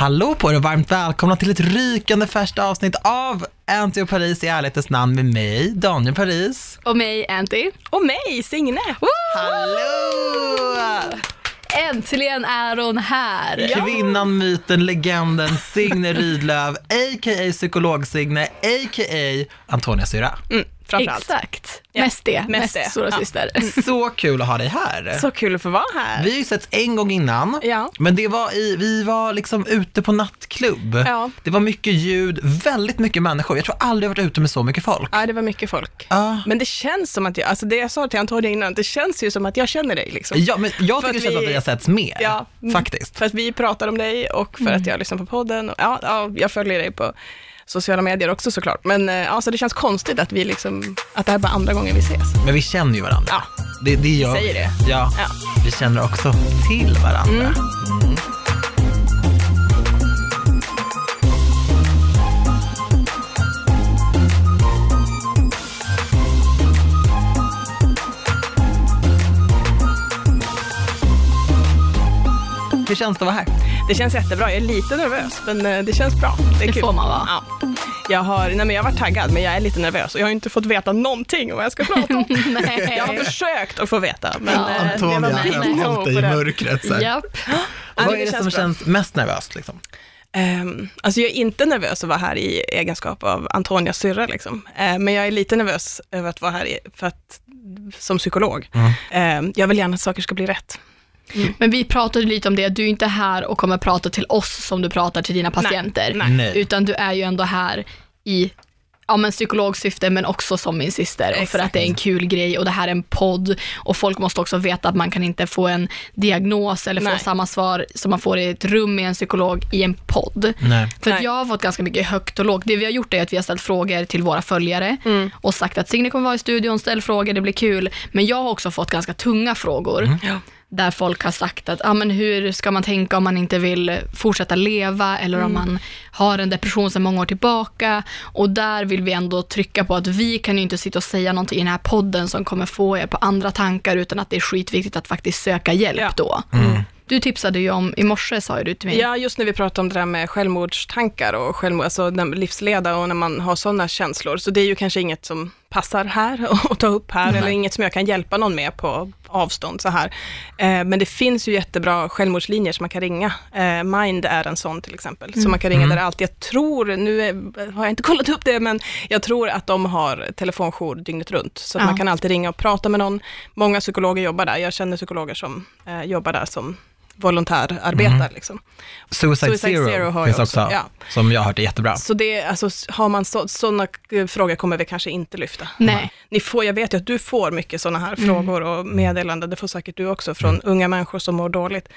Hallå på er och varmt välkomna till ett rykande färskt avsnitt av Anty och Paris i ärlighetens namn med mig, Daniel Paris. Och mig, Anty. Och mig, Signe. Hallå! Äntligen är hon här. Kvinnan, myten, legenden Signe Rydlöf, a.k.a. psykolog-Signe, a.k.a. Antonia Syra. Mm, framförallt. Exakt. Ja, Mest det. mest Mest, det. stora Ja. syster. Så kul att ha dig här. Så kul att få vara här. Vi har ju setts en gång innan, Ja. men det var i, vi var liksom ute på nattklubb. Ja. Det var mycket ljud, väldigt mycket människor. Jag tror aldrig jag varit ute med så mycket folk. Ja, det var mycket folk. Ja. Men det känns som att jag, alltså det jag sa till Antonija innan, det känns ju som att jag känner dig liksom. Ja, men jag tycker det att känns vi- att vi har setts mer, Ja. Mm. faktiskt. För att vi pratar om dig och för att jag lyssnar på podden. Och, ja, ja, jag följer dig på sociala medier också såklart. Men eh, ja, så det känns konstigt att vi liksom, att det här är bara andra gången vi ses. Men vi känner ju varandra. Ja. Det, det gör Säger vi. det. Ja. Ja. Vi känner också till varandra. Mm. Mm. Hur känns det att vara här? Det känns jättebra. Jag är lite nervös, men eh, det känns bra. Det är Det kul. får man vara. Ja. Jag har, nej men jag har varit taggad, men jag är lite nervös och jag har inte fått veta någonting om vad jag ska prata om. Nej. Jag har försökt att få veta, men Ja, eh, det var Antonia hållit på dig i det. mörkret. så. Ja, Vad är det, som bra. känns mest nervöst? Liksom? Ehm, alltså jag är inte nervös att vara här i egenskap av Antonias syrra, liksom. Eh, men jag är lite nervös över att vara här i, för att, som psykolog. Mm. Ehm, jag vill gärna att saker ska bli rätt. Men vi pratade lite om det, du är inte här och kommer prata till oss som du pratar till dina patienter. nej. Nej. Utan du är ju ändå här i ja, men psykologsyfte men också som min syster och för att det är en kul grej och det här är en podd och folk måste också veta att man kan inte få en diagnos eller få Nej. samma svar som man får i ett rum med en psykolog i en podd. Nej. För jag har fått ganska mycket högt och lågt. Det vi har gjort är att vi har ställt frågor till våra följare Mm. och sagt att Signe kommer vara i studion, ställ frågor, det blir kul. Men jag har också fått ganska tunga frågor Ja. Där folk har sagt att ah, men hur ska man tänka om man inte vill fortsätta leva eller Mm. om man har en depression sedan många år tillbaka. Och där vill vi ändå trycka på att vi kan ju inte sitta och säga någonting i den här podden som kommer få er på andra tankar utan att det är skitviktigt att faktiskt söka hjälp Ja. då. Mm. Du tipsade ju om, i morse sa ju du till mig. Ja, just när vi pratade om det där med självmordstankar och självmord, alltså livsleda och när man har sådana känslor. Så det är ju kanske inget som passar här att ta upp här, eller inget som jag kan hjälpa någon med på avstånd så här. Eh, men det finns ju jättebra självmordslinjer som man kan ringa. Eh, Mind är en sån till exempel, som man kan ringa där det alltid, jag tror, nu har jag inte kollat upp det, men jag tror att de har telefonjour dygnet runt. Så Ja. man kan alltid ringa och prata med någon. Många psykologer jobbar där, jag känner psykologer som eh, jobbar där som volontärarbetare. Liksom. Suicide, Suicide Zero, Zero har finns också, också, ja. som jag har hört är jättebra. Så det, alltså, har man så, sådana frågor kommer vi kanske inte lyfta. Nej. Ni får, jag vet ju att du får mycket sådana här frågor och meddelanden, det får säkert du också, från Mm. unga människor som mår dåligt.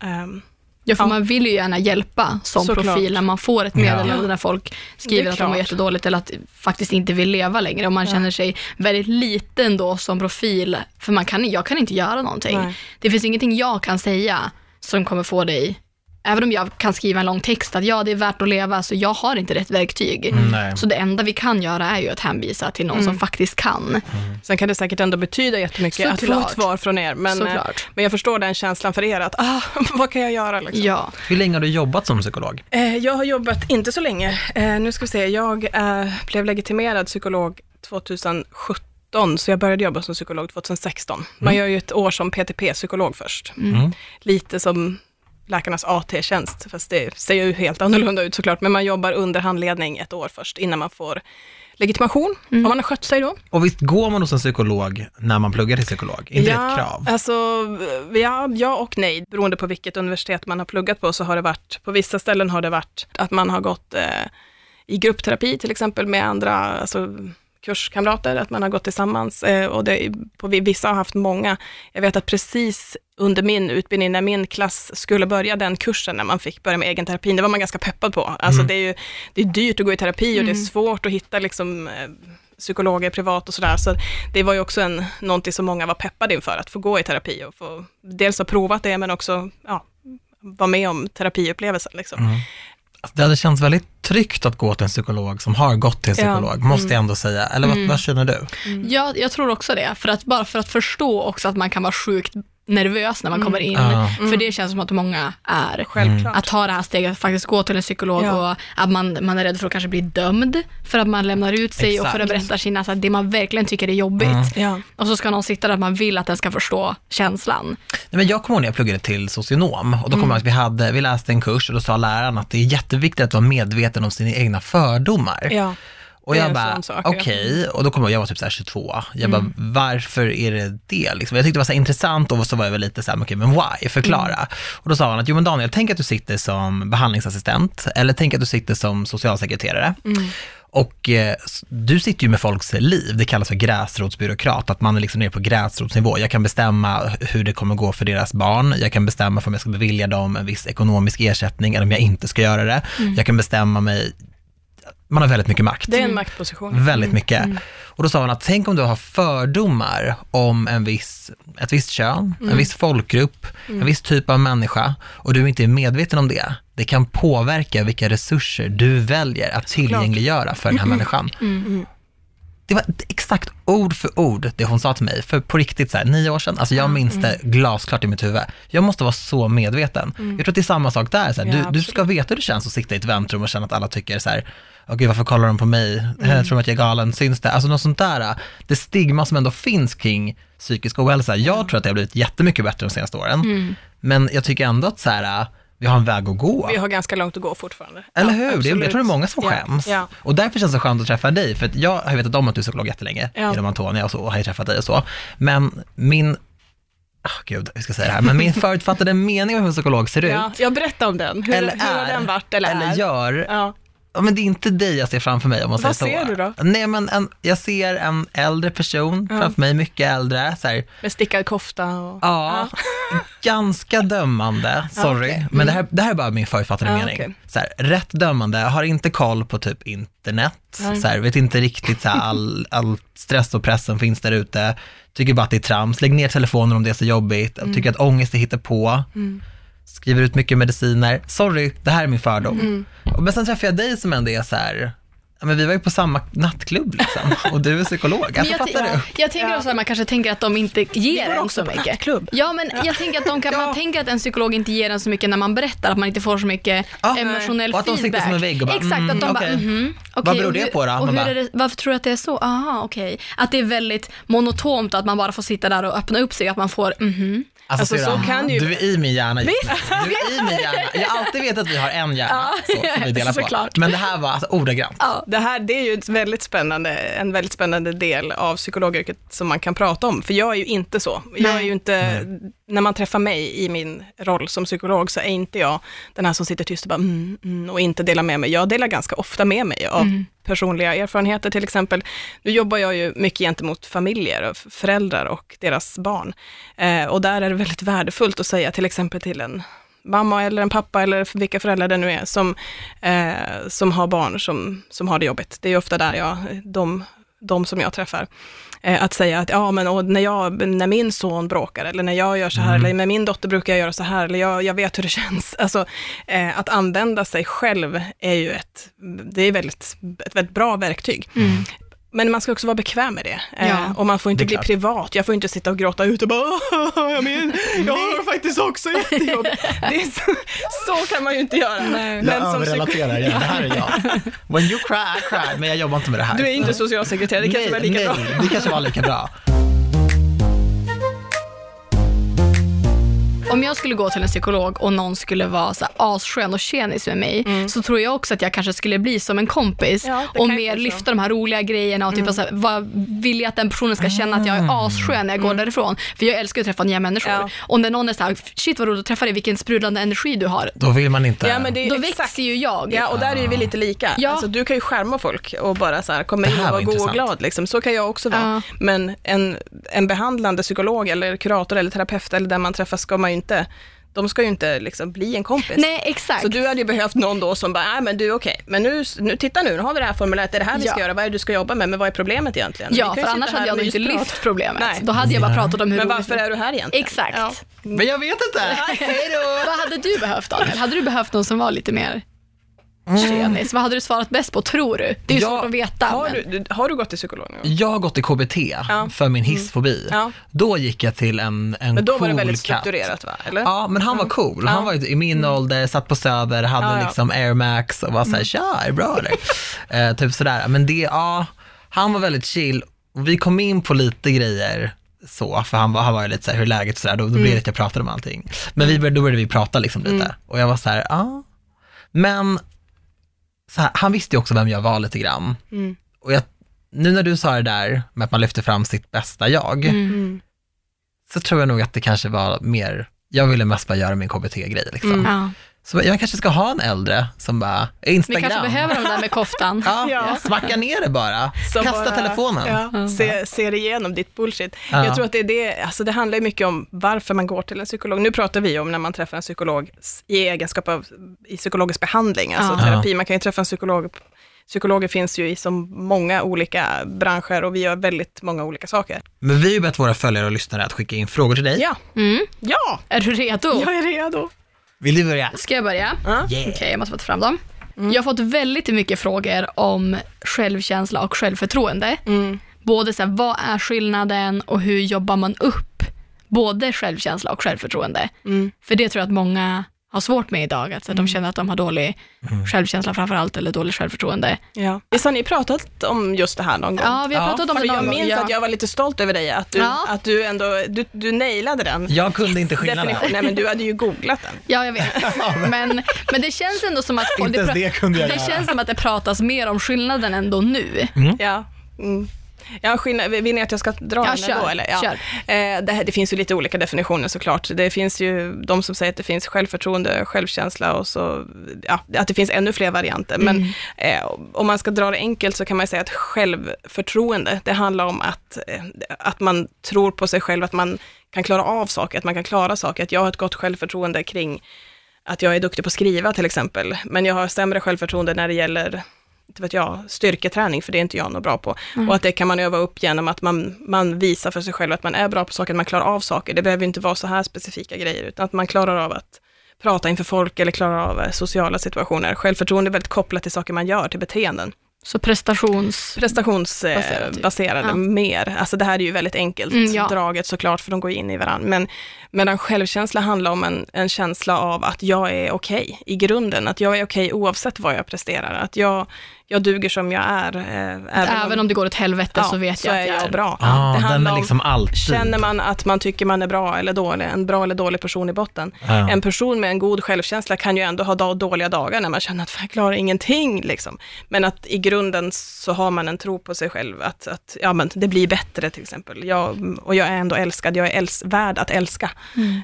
Ehm, Ja, för Ja. man vill ju gärna hjälpa som Såklart. profil när man får ett Ja. meddelande där folk skriver att de mår jättedåligt eller att faktiskt inte vill leva längre och man Ja. känner sig väldigt liten då som profil för man kan, jag kan inte göra någonting. Nej. Det finns ingenting jag kan säga som kommer få dig, även om jag kan skriva en lång text att ja det är värt att leva så jag har inte rätt verktyg. Mm. Så det enda vi kan göra är ju att hänvisa till någon som faktiskt kan. sen kan det säkert ändå betyda jättemycket att få Såklart. ett svar från er, men, eh, Såklart. men jag förstår den känslan för er att, ah, vad kan jag göra? Liksom. Ja. Hur länge har du jobbat som psykolog? Eh, Jag har jobbat inte så länge. Eh, Nu ska vi se, jag eh, blev legitimerad psykolog 2017, så jag började jobba som psykolog 2016. Man gör ju ett år som PTP-psykolog först. Mm. Lite som läkarnas AT-tjänst, fast det ser ju helt annorlunda ut såklart, men man jobbar under handledning ett år först innan man får legitimation, om man har skött sig då. Och visst går man hos en psykolog när man pluggar till psykolog? Är inte det ett krav? Alltså, ja, ja och nej. Beroende på vilket universitet man har pluggat på så har det varit, på vissa ställen har det varit att man har gått eh, i gruppterapi till exempel med andra, alltså kurskamrater, att man har gått tillsammans eh, och det, på, vissa har haft många. Jag vet att precis under min utbildning, när min klass skulle börja den kursen, när man fick börja med egenterapin, det var man ganska peppad på. Alltså det är ju det är dyrt att gå i terapi och det är svårt att hitta liksom, eh, psykologer privat och sådär. Så det var ju också en, någonting som många var peppade inför, att få gå i terapi och få dels ha provat det, men också ja, vara med om terapiupplevelsen. Liksom. Mm. Alltså, Det hade känts väldigt tryggt att gå till en psykolog som har gått till en Ja. psykolog, måste jag ändå säga. Eller vad, vad känner du? Ja, jag tror också det. För att, bara för att förstå också att man kan vara sjukt nervös när man kommer in. Ja. För det känns som att många är. Självklart. Att ta det här steget, att faktiskt gå till en psykolog Ja. och att man, man är rädd för att kanske bli dömd för att man lämnar ut sig och för att Exakt. berätta sina, så att det man verkligen tycker är jobbigt. Ja. Och så ska någon sitta där man vill att den ska förstå känslan. Nej, men jag kommer ihåg när jag pluggade till socionom och då Mm. kommer jag ihåg att vi, hade, vi läste en kurs och då sa läraren att det är jätteviktigt att vara medveten om sina egna fördomar. Ja. Och jag bara, okej, ja. och då kommer jag, jag var typ så här 22, jag Mm. bara, varför är det det? Liksom. Jag tyckte det var så intressant och så var jag väl lite så här, okej, men why? Förklara. Mm. Och då sa han att, jo men Daniel, tänk att du sitter som behandlingsassistent, eller tänk att du sitter som socialsekreterare. Mm. Och eh, du sitter ju med folks liv, det kallas för gräsrotsbyråkrat, att man är liksom nere på gräsrotsnivå. Jag kan bestämma hur det kommer gå för deras barn, jag kan bestämma för om jag ska bevilja dem en viss ekonomisk ersättning eller om jag inte ska göra det. Mm. Jag kan bestämma mig, man har väldigt mycket makt. Det är en maktposition. Väldigt mycket. Och då sa hon att tänk om du har fördomar om en viss, ett visst kön, en viss folkgrupp, en viss typ av människa och du inte är medveten om det. Det kan påverka vilka resurser du väljer att tillgängliggöra för den här människan. Det var exakt ord för ord det hon sa till mig för på riktigt så här, nio år sedan. Alltså jag minns det glasklart i mitt huvud. Jag måste vara så medveten. Jag tror att det är samma sak där. Så här, Ja, du, du ska veta hur det känns att sitta i ett väntrum och känna att alla tycker så här, åh gud varför kollar de på mig? Jag tror att jag är galen, syns det? Alltså något sånt där. Det stigma som ändå finns kring psykisk ohälsa. Jag tror att det har blivit jättemycket bättre de senaste åren. Men jag tycker ändå att så här, vi har en väg att gå. Vi har ganska långt att gå fortfarande. Eller Ja, hur? Det är, absolut. jag tror det är många som Ja, skäms. Ja. Och därför känns det skönt att träffa dig, för jag har vetat om att du är psykolog jättelänge, Ja. genom Antonia och så, och har ju träffat dig och så. Men min, ah gud, hur ska jag säga det här, men min förutfattade mening om hur en psykolog ser Ja, ut, jag berättar om den. Hur, eller hur har är, den varit eller, eller är? gör, Ja. Ja, men det är inte dig jag ser framför mig om man Vad säger så. ser du då? Nej men en, jag ser en äldre person framför mig, mycket äldre, så här, Med stickad kofta och... Ja, ganska dömande, sorry. okej. Men det här, det här är bara min förutfattade Ja, mening. okej. Så här, rätt dömande, har inte koll på typ internet, Nej. så här, vet inte riktigt så all, all stress och pressen finns där ute, tycker bara att det är trams, lägg ner telefonen om det är så jobbigt, Mm. tycker att ångest är hittepå, skriver ut mycket mediciner. Sorry, det här är min fördom. Mm. Men sen träffar jag dig som ändå är så här, ja, men vi var ju på samma nattklubb liksom, och du är psykolog, alltså, jag, fattar ja, du? jag tänker Ja. också att man kanske tänker att de inte ger en så mycket. nattklubb. Ja, men jag tänker att de kan, man tänker att en psykolog inte ger en så mycket när man berättar, att man inte får så mycket Ja, emotionell och att de sitter feedback. som en vägg och bara, Exakt, att mm, de bara, okej. mhm, okej, Vad beror det på då? Och hur bara- är det, varför tror du att det är så? Aha, okej. Att det är väldigt monotont att man bara får sitta där och öppna upp sig, att man får, mhm. Alltså, syrran, så kan ju- Du är i min hjärna. Visst? Du är i min hjärna. Jag har alltid vetat att vi har en hjärna så, som vi delar på. såklart. Men det här var alltså ordagrant. Ja, det här det är ju ett väldigt spännande, en väldigt spännande del av psykologyrket som man kan prata om, för jag är ju inte så. Jag är ju inte, när man träffar mig i min roll som psykolog så är inte jag den här som sitter tyst och bara mm, mm, och inte delar med mig. Jag delar ganska ofta med mig av personliga erfarenheter till exempel. Nu jobbar jag ju mycket gentemot familjer, och föräldrar och deras barn. Eh, och där är det väldigt värdefullt att säga till exempel till en mamma eller en pappa eller vilka föräldrar det nu är som, eh, som har barn som, som har det jobbigt. Det är ofta där jag, de, de som jag träffar. Eh, att säga att ja, men och när, jag, när min son bråkar eller när jag gör så här, eller med min dotter brukar jag göra så här, eller jag, jag vet hur det känns. Alltså, eh, att använda sig själv är ju ett, det är väldigt, ett väldigt bra verktyg. Men man ska också vara bekväm med det. Eh, Ja. och man får inte bli klart. privat. Jag får inte sitta och gråta ut och bara, "Åh, jag, men, jag har faktiskt också är så, så kan man ju inte göra. Men Jag som överrelaterar igen, det här är jag. When you cry, I cry, men jag jobbar inte med det här. du är inte socialsekreterare, det kanske var nej, lika nej, bra. det kanske var lika bra. Om jag skulle gå till en psykolog och någon skulle vara så här asskön och tjenis med mig, så tror jag också att jag kanske skulle bli som en kompis Mm. Ja, och mer. Mm. lyfta de här roliga grejerna och typ så här, vad vill jag att den personen ska känna att jag är asskön när jag går därifrån? För jag älskar att träffa nya människor. Mm. Ja. Och när någon är så här, shit vad roligt att träffa dig, vilken sprudlande energi du har. Då vill man inte... Ja, men det är Då exakt. växer ju jag. Ja, och där är vi lite lika. Ja. Alltså, du kan ju skärma folk och bara så här, komma in här och var vara god och glad. Liksom. Så kan jag också vara. Ja. Men en, en behandlande psykolog eller kurator eller terapeut eller där man träffas ska man ju inte, de ska ju inte liksom bli en kompis. Nej, exakt. Så du hade ju behövt någon då som bara, nej men du okej, men nu, nu, titta nu, nu har vi det här formuläret, det är det här vi ska Ja. göra, vad är det du ska jobba med, men vad är problemet egentligen? Ja, för annars hade jag nog inte lyft problemet. Nej. Då hade jag bara pratat om hur Men varför är du här egentligen? Exakt. Ja. Men jag vet inte. Hej då. Vad hade du behövt Daniel? Hade du behövt någon som var lite mer Tjenis. Vad hade du svarat bäst på, tror du? Det är ju Ja, svårt att veta. Har men- du, har du gått till psykolog någon gång? Jag har gått i KBT Ja. för min hissfobi. Ja. Då gick jag till en, en Men då var cool det väldigt katt. strukturerat va? Eller? Ja, men han var cool. Han Ja. var i min ålder, satt på Söder, hade Ja, Mm. ja. liksom Air Max och var såhär, tja, är det bra eller? eh, typ sådär. Men det, ja, han var väldigt chill. Och Vi kom in på lite grejer så, för han var, han var ju lite såhär, hur är läget och sådär, då, då Mm. blev det att jag pratade om allting. Men vi, började- då började vi prata liksom lite. Och jag var så här, ja. Men här, han visste ju också vem jag var lite grann. Mm. Och jag, nu när du sa det där med att man lyfter fram sitt bästa jag, Mm. så tror jag nog att det kanske var mer, jag ville mest bara göra min KBT-grej liksom. Mm. Ja. Så jag kanske ska ha en äldre som bara, Vi Instagram. kanske behöver de där med koftan. Ja, Ja. smacka ner det bara. Som Kasta bara- telefonen. Ja, se, ser igenom ditt bullshit. Ja. Jag tror att det är det, alltså det handlar mycket om varför man går till en psykolog. Nu pratar vi om när man träffar en psykolog i egenskap av i psykologisk behandling, alltså Ja. terapi. Man kan ju träffa en psykolog, psykologer finns ju i så många olika branscher och vi gör väldigt många olika saker. Men vi har ju bett våra följare och lyssnare att skicka in frågor till dig. Ja, Mm. ja, Är du redo? jag är redo. Vill du börja? Ska jag börja? Ja. Yeah. Okej, jag måste få ta fram dem. Jag har fått väldigt mycket frågor om självkänsla och självförtroende. Mm. Både så här, vad är skillnaden och hur jobbar man upp både självkänsla och självförtroende? Mm. För det tror jag att många har svårt med idag, att så att de känner att de har dålig självkänsla framför allt, eller dåligt självförtroende. Ja. Visst har ni pratat om just det här någon gång? Ja, vi har Ja, pratat om det jag någon gång. minns Ja. att jag var lite stolt över dig, att du, Ja. att du ändå, du, du nailade den. Jag kunde inte skillnaden. Nej men du hade ju googlat den. Ja, jag vet. Men, men det känns ändå som att Inte pra- det kunde jag det göra. känns som att det pratas mer om skillnaden ändå nu. Ja. Mm. Ja, skillnad, vill ni att jag ska dra Ja, den kör, Eller? Ja. kör. Eh, det, det finns ju lite olika definitioner såklart. Det finns ju de som säger att det finns självförtroende, självkänsla och så, ja, att det finns ännu fler varianter. Men Mm. eh, om man ska dra det enkelt så kan man säga att självförtroende, det handlar om att, eh, att man tror på sig själv, att man kan klara av saker, att man kan klara saker. Att jag har ett gott självförtroende kring att jag är duktig på att skriva till exempel, men jag har sämre självförtroende när det gäller inte vet jag, styrketräning, för det är inte jag något bra på. Och att det kan man öva upp genom att man, man visar för sig själv att man är bra på saker, att man klarar av saker. Det behöver inte vara så här specifika grejer, utan att man klarar av att prata inför folk eller klarar av eh, sociala situationer. Självförtroende är väldigt kopplat till saker man gör, till beteenden. Så prestations... Prestationsbaserade Ja. mer. Alltså det här är ju väldigt enkelt Mm, ja. draget såklart, för de går in i varandra. Men medan självkänsla handlar om en, en känsla av att jag är okej i grunden. Att jag är okej oavsett vad jag presterar. Att jag, jag duger som jag är. Eh, även, Även om det går åt helvete så vet så jag är att jag jag är bra. Ah, det den handlar är om- liksom alltid. Känner man att man tycker man är bra eller dålig, en bra eller dålig person i botten. Ja. En person med en god självkänsla kan ju ändå ha dåliga dagar när man känner att jag klarar ingenting. Liksom. Men att i grunden så har man en tro på sig själv, att, att ja, men det blir bättre till exempel. Jag, och jag är ändå älskad, jag är äls värd att älska.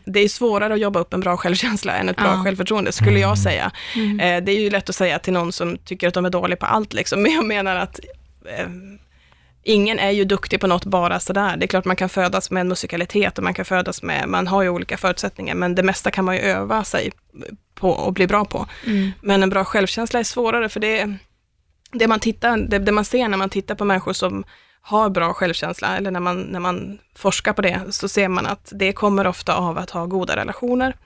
Det är svårare att jobba upp en bra självkänsla än ett bra Ja. självförtroende, skulle jag säga. Eh, det är ju lätt att säga till någon som tycker att de är dåliga på allt, liksom. men jag menar att eh, ingen är ju duktig på något bara sådär. Det är klart man kan födas med en musikalitet och man kan födas med, man har ju olika förutsättningar, men det mesta kan man ju öva sig på och bli bra på. Mm. Men en bra självkänsla är svårare, för det, det, man, tittar, det, det man ser när man tittar på människor som har bra självkänsla, eller när man, när man forskar på det, så ser man att det kommer ofta av att ha goda relationer.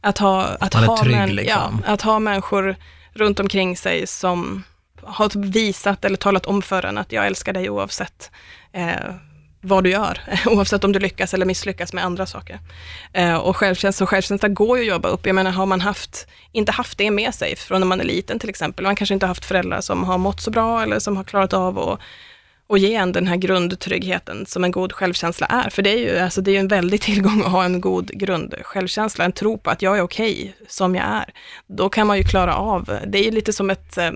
Att ha, att ha, trygg, män- liksom. ja, att ha människor runt omkring sig som har typ visat eller talat om för en att jag älskar dig oavsett eh, vad du gör, oavsett om du lyckas eller misslyckas med andra saker. Eh, och självkänsla, och självkänsla går ju att jobba upp. Jag menar, har man haft, inte haft det med sig från när man är liten till exempel, man kanske inte har haft föräldrar som har mått så bra eller som har klarat av att och ge en den här grundtryggheten som en god självkänsla är. För det är ju alltså det är en väldig tillgång att ha en god grundsjälvkänsla, en tro på att jag är okej som jag är. Då kan man ju klara av, det är ju lite som ett eh,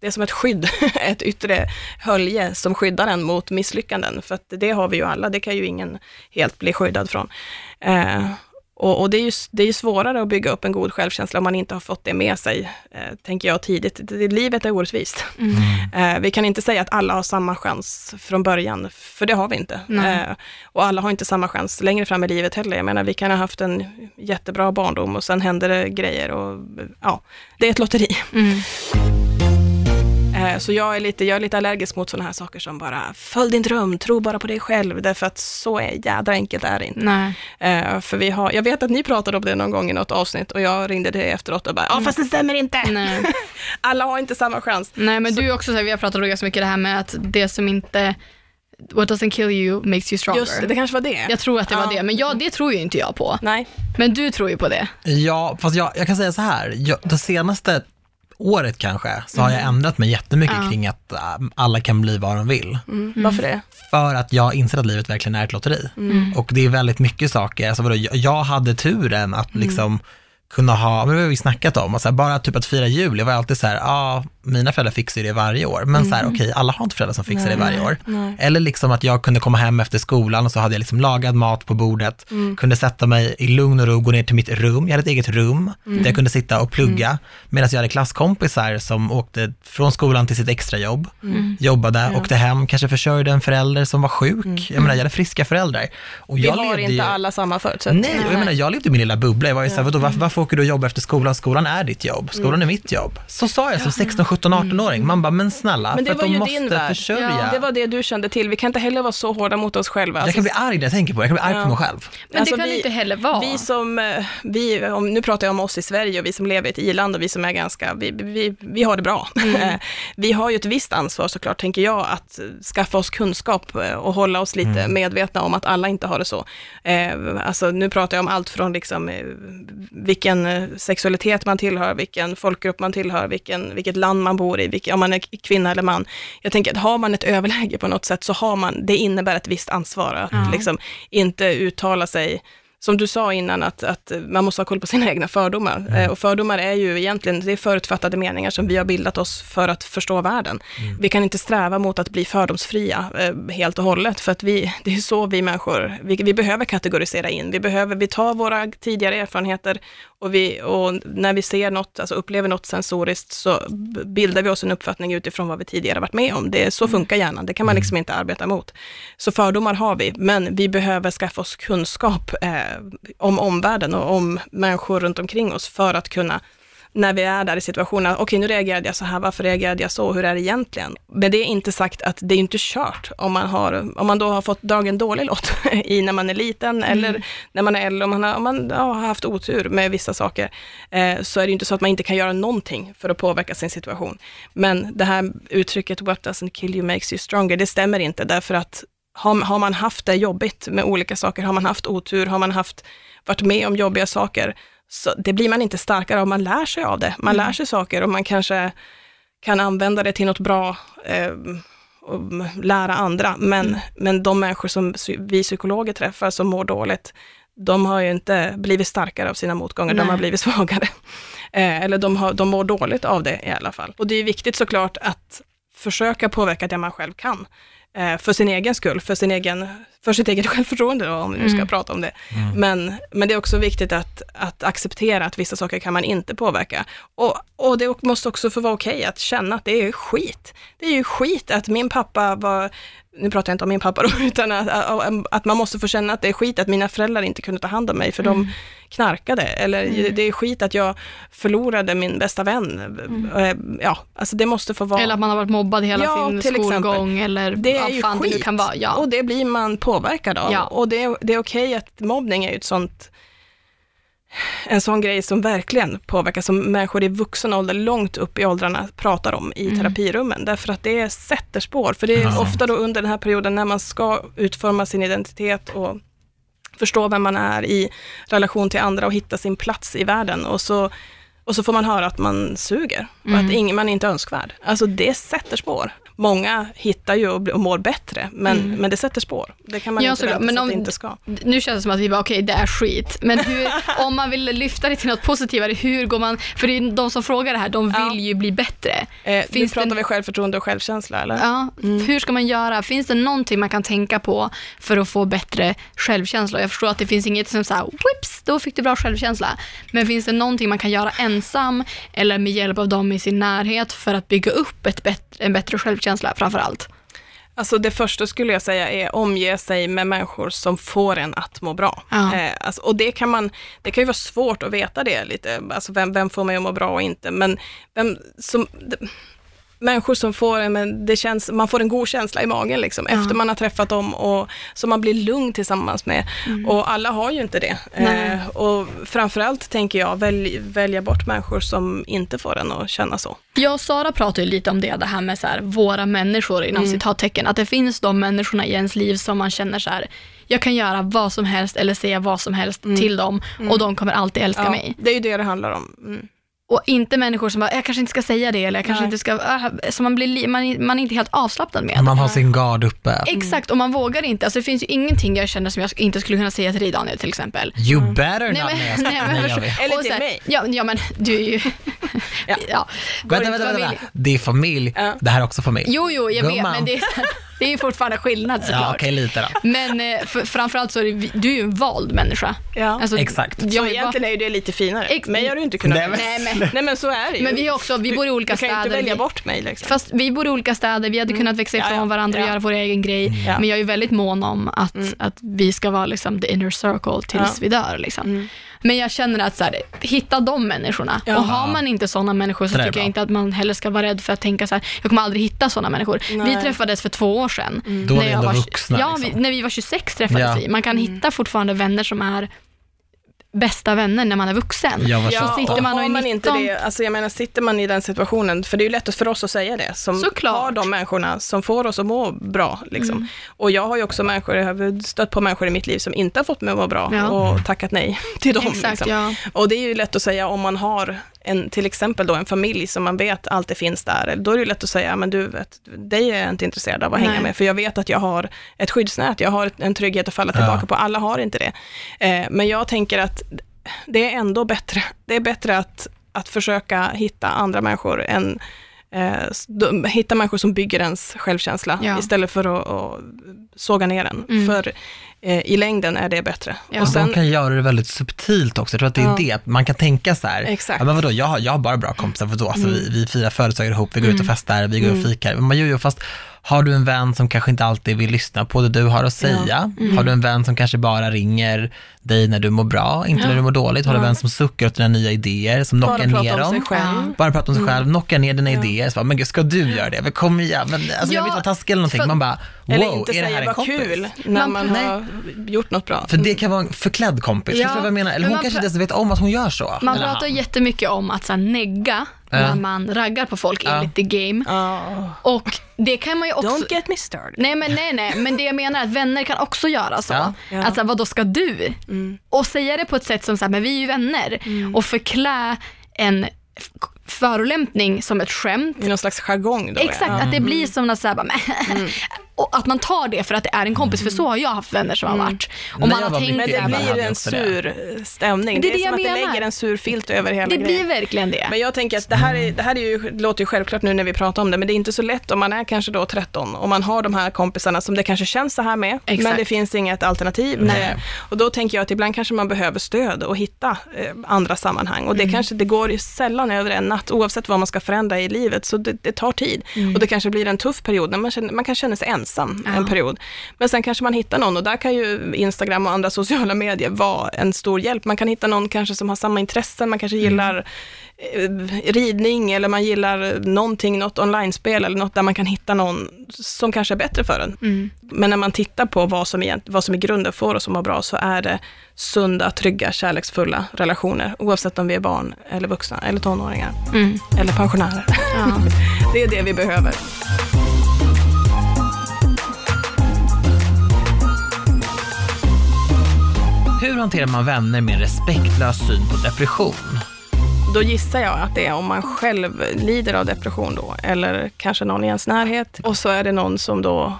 det är som ett skydd, ett yttre hölje som skyddar en mot misslyckanden. För att det har vi ju alla, det kan ju ingen helt bli skyddad från. Eh, och, och det, är ju, det är ju svårare att bygga upp en god självkänsla om man inte har fått det med sig, eh, tänker jag tidigt. Det, livet är orättvist. Eh, vi kan inte säga att alla har samma chans från början, för det har vi inte. Eh, och alla har inte samma chans längre fram i livet heller. Jag menar, vi kan ha haft en jättebra barndom och sen händer det grejer och ja, det är ett lotteri. Mm. Eh, Så jag är, lite, jag är lite allergisk mot sådana här saker som bara, följ din dröm, tro bara på dig själv, därför att så är jädra enkelt är det inte. Nej. Eh, För vi har, jag vet att ni pratade om det någon gång i något avsnitt och jag ringde dig efteråt och bara, ja fast det stämmer inte. Nej. Alla har inte samma chans. Nej, men du är också så här, vi har pratat om ganska mycket det här med att det som inte, what doesn't kill you makes you stronger. Just det, det kanske var det. Jag tror att det var Ja. det, men ja, det tror ju inte jag på. Nej. Men du tror ju på det. Ja, fast jag, jag kan säga så här, jag, det senaste året kanske, så har jag ändrat mig jättemycket Ja. kring att äh, alla kan bli vad de vill. Mm. Varför det? För att jag inser att livet verkligen är ett lotteri. Och det är väldigt mycket saker, alltså vadå, jag, jag hade turen att liksom kunna ha, men det har vi snackat om, och så här, bara typ att fira jul, jag var alltid så här, ja, ah, mina föräldrar fixar det varje år, men så här, okej, alla har inte föräldrar som fixar det varje år. nej. Eller liksom att jag kunde komma hem efter skolan och så hade jag liksom lagad mat på bordet, kunde sätta mig i lugn och ro, gå ner till mitt rum, jag hade ett eget rum, där jag kunde sitta och plugga, medan jag hade klasskompisar som åkte från skolan till sitt extrajobb, jobbade, åkte hem, kanske försörjde en förälder som var sjuk, jag menar, jag hade friska föräldrar. Och Vi jag har levde inte ju- alla samma förutsättningar. Nej, och jag menar, jag levde i min lilla bubbla. Jag var ju såhär, vadå, varför, varför åker du och jobbar efter skolan? Skolan är ditt jobb. Skolan Mm. är mitt jobb. Så sa jag som 16, 17, 18-åring. Man bara, men snälla, Men det för att var de ju måste försörja. Ja, det var det du kände till. Vi kan inte heller vara så hårda mot oss själva. Jag kan bli arg när jag tänker på det. Jag kan bli arg Ja. på mig själv. Men Alltså, det kan vi- inte heller vara. Vi som, eh, vi, om, nu pratar jag om oss i Sverige och vi som lever i ett i-land och vi som är ganska, vi, vi, vi har det bra. Mm. vi har ju ett visst ansvar såklart, tänker jag, att skaffa oss kunskap och hålla oss lite Mm. medvetna om att alla inte har det så. Eh, alltså nu pratar jag om allt från liksom, eh, vilken sexualitet man tillhör, vilken folkgrupp man tillhör, vilken, vilket land man bor i, om man är kvinna eller man. Jag tänker att har man ett överläge på något sätt så har man, det innebär ett visst ansvar att Ja. liksom inte uttala sig som du sa innan, att, att man måste ha koll på sina egna fördomar. Eh, och fördomar är ju egentligen, det är förutfattade meningar som vi har bildat oss för att förstå världen. Vi kan inte sträva mot att bli fördomsfria eh, helt och hållet, för att vi, det är så vi människor, vi, vi behöver kategorisera in. Vi behöver, vi tar våra tidigare erfarenheter och, vi, och när vi ser något, alltså upplever något sensoriskt, så bildar vi oss en uppfattning utifrån vad vi tidigare varit med om. Det, så funkar hjärnan, det kan man liksom inte arbeta mot. Så fördomar har vi, men vi behöver skaffa oss kunskap eh, om omvärlden och om människor runt omkring oss för att kunna när vi är där i situationen, okej nu reagerade jag så här, varför reagerade jag så, hur är det egentligen? Men det är inte sagt att det är inte kört om man, har, om man då har fått dagen dålig lott i när man är liten eller när man är äldre, om man har, om man, har haft otur med vissa saker, eh, så är det inte så att man inte kan göra någonting för att påverka sin situation. Men det här uttrycket, what doesn't kill you makes you stronger, det stämmer inte därför att har, har man haft det jobbigt med olika saker, har man haft otur, har man haft, varit med om jobbiga saker, så det blir man inte starkare av, man lär sig av det. Man lär sig saker och man kanske kan använda det till något bra eh, och lära andra. Men, men de människor som vi psykologer träffar som mår dåligt, de har ju inte blivit starkare av sina motgångar, de Nej. har blivit svagare. Eh, eller de, har, de mår dåligt av det i alla fall. Och det är viktigt såklart att försöka påverka det man själv kan. Eh, för sin egen skull, för, sin egen, för sitt eget självförtroende då, om vi nu ska Mm. prata om det. Men, men det är också viktigt att, att acceptera att vissa saker kan man inte påverka. Och, och det måste också få vara okej att känna att det är skit. Det är ju skit att min pappa var, nu pratar jag inte om min pappa då, utan att, att, man måste få känna att det är skit att mina föräldrar inte kunde ta hand om mig för de knarkade. Eller det är skit att jag förlorade min bästa vän. Eh, Ja, alltså det måste få vara... Eller att man har varit mobbad hela Ja, sin till skolgång exempel. eller Det är vad ju fan skit. det nu kan vara. Ja. Och det blir man påverkad av. Ja. Och det, är- det är okej att mobbning är ju ett sånt, en sån grej som verkligen påverkar, som människor i vuxen ålder, långt upp i åldrarna, pratar om i Mm. terapirummen. Därför att det sätter spår. För det är Ja. ofta då under den här perioden när man ska utforma sin identitet och förstå vem man är i relation till andra och hitta sin plats i världen. Och så, och så får man höra att man suger och Mm. att ingen, man är inte är önskvärd. Alltså det sätter spår. Många hittar ju och, mår bättre, men, Mm. men det sätter spår. Det kan man Ja, inte vänta Men sig om- att det inte ska. Nu känns det som att vi bara, okej, det är skit. Men hur, om man vill lyfta det till något positivare, hur går man... För det är de som frågar det här, de vill Ja. ju bli bättre. Eh, nu Finns pratar det- vi självförtroende och självkänsla, eller? Ja, Hur ska man göra? Finns det någonting man kan tänka på för att få bättre självkänsla? Jag förstår att det finns inget som säger whips, då fick du bra självkänsla. Men finns det någonting man kan göra ensam eller med hjälp av dem i sin närhet för att bygga upp ett bättre, en bättre självkänsla framför allt? Alltså det första skulle jag säga är omge sig med människor som får en att må bra. Ja. Eh, alltså, och det kan man, det kan ju vara svårt att veta det lite, alltså vem, vem får mig att må bra och inte, men vem som, människor som får, en- det känns, man får en god känsla i magen liksom, Ja. efter man har träffat dem och som man blir lugn tillsammans med. Och alla har ju inte det. Eh, och framförallt tänker jag välj, välja bort människor som inte får en att känna så. Jag och Sara pratade ju lite om det, det här med så här, våra människor inom Mm. citattecken. Att det finns de människorna i ens liv som man känner så här, jag kan göra vad som helst eller säga vad som helst till dem och de kommer alltid älska Mm. Ja, mig. det är ju det det handlar om. Mm. Och inte människor som bara, jag kanske inte ska säga det eller jag kanske Nej. inte ska, äh, så man, blir, li- man, man är inte helt avslappnad med. Man har sin gard uppe. Exakt, och man vågar inte. Alltså, det finns ju ingenting jag känner som jag inte skulle kunna säga till dig Daniel till exempel. You better Nej, not. men- Nej, men-. Eller till mig. Ja, ja, men du är ju... Ja. ja. Vänta, vänta, vänta. Det är familj. Ja. Det här är också familj. Jo, jo, jag vet, men det är, det är ju fortfarande skillnad såklart. Ja, okej, lite då. Men eh, för, framförallt så är det, du är ju en vald människa. Ja. Alltså, Exakt. Jag Så egentligen är ju det lite finare. Ex- mig har du inte kunnat Nej, men- Nej, men, Nej men så är det ju. men vi, också, vi bor i olika du kan städer. inte välja bort mig liksom. Fast vi bor i olika städer, vi hade kunnat växa Ja, ifrån ja. varandra och Ja. göra vår egen grej. Ja. Men jag är ju väldigt mån om att, att vi ska vara liksom the inner circle tills Ja. vi dör. Liksom. Men jag känner att så här, hitta de människorna. Ja. Och har man inte sådana människor så tycker jag inte att man heller ska vara rädd för att tänka så här, jag kommer aldrig hitta sådana människor. Vi Nej. träffades för två år sedan. Då är När vi jag ändå var- vuxna, Ja, liksom. vi, när vi var 26 träffades Ja. vi. Man kan hitta fortfarande vänner som är bästa vänner när man är vuxen. Ja, 28. sitter man och är har man inte 19. det, alltså jag menar sitter man i den situationen, för det är ju lätt för oss att säga det, som Såklart. har de människorna som får oss att må bra. Liksom. Mm. Och jag har ju också människor, jag har stött på människor i mitt liv som inte har fått mig att må bra Ja. och tackat nej till dem. Exakt, liksom. ja. Och det är ju lätt att säga om man har en, till exempel då en familj som man vet alltid finns där, då är det lätt att säga, men du vet, dig är jag inte intresserad av att hänga Nej. med, för jag vet att jag har ett skyddsnät, jag har en trygghet att falla tillbaka Ja. på, alla har inte det. Eh, men jag tänker att det är ändå bättre, det är bättre att, att försöka hitta andra människor än eh, hitta människor som bygger ens självkänsla Ja. istället för att, att såga ner den. Mm. För eh, i längden är det bättre. Ja. Och sen, kan göra det väldigt subtilt också. Jag tror att det är Ja. det. Man kan tänka så här, Exakt. ja, men vadå, jag, har- jag har bara bra kompisar, för då? Alltså, Mm. vi, vi firar födelsedagar ihop, vi går ut och festar, vi går Mm. och fikar. Men man gör ju fast, har du en vän som kanske inte alltid vill lyssna på det du har att säga? Mm. Har du en vän som kanske bara ringer dig när du mår bra, inte när du mår dåligt? Har du en vän som suckar åt dina nya idéer, som knockar bara ner om sig dem? själv. Bara prata om sig själv, knocka ner dina idéer. Så bara, men gud, ska du göra det? Men kom igen, men, alltså, jag Ja, vill inte vara taskig eller någonting. för- Man bara, wow, Eller inte är det här en kompis? kul när Man- man, nej. har gjort något bra. För det kan vara en förklädd kompis, Ja, förstår du vad jag menar? Eller men hon man kanske inte ens vet om att hon gör så. Man pratar han. jättemycket om att så här, negga när Ja. man raggar på folk Ja. enligt the game. Ja. Och det kan man ju också... Don't get me started. Nej men nej nej, men det jag menar är att vänner kan också göra så. Ja. Ja. Att så här, vad då ska du? Och säga det på ett sätt som så här, men vi är ju vänner. Och förklä en förolämpning som ett skämt. I någon slags jargong då. Exakt, ja. att det blir som något så här, bara, och att man tar det för att det är en kompis, för så har jag haft vänner som har varit. Och man har tänkt Men det blir en sur stämning. Det är Det är, det som att det lägger en sur filt över hela Det grejen. blir verkligen det. Men jag tänker att det här, är, det här är ju, det låter ju självklart nu när vi pratar om det, men det är inte så lätt om man är kanske då 13 och man har de här kompisarna som det kanske känns så här med, Exakt. men det finns inget alternativ. Nej. Eh, Och då tänker jag att ibland kanske man behöver stöd och hitta eh, andra sammanhang. Och det Mm. kanske, det går ju sällan över en natt, oavsett vad man ska förändra i livet, så det, det tar tid. Och det kanske blir en tuff period, när man, känner, man kan känna sig ensam Mm. Ja. en period. Men sen kanske man hittar någon och där kan ju Instagram och andra sociala medier vara en stor hjälp. Man kan hitta någon kanske som har samma intressen, man kanske Mm. gillar eh, ridning eller man gillar någonting, något online-spel eller något där man kan hitta någon som kanske är bättre för en. Mm. Men när man tittar på vad som, egent, vad som i grunden får oss att må bra så är det sunda, trygga, kärleksfulla relationer oavsett om vi är barn eller vuxna eller tonåringar Mm. eller pensionärer. Ja. Det är det vi behöver. Hur hanterar man vänner med en respektlös syn på depression? Då gissar jag att det är om man själv lider av depression då, eller kanske någon i ens närhet. Och så är det någon som då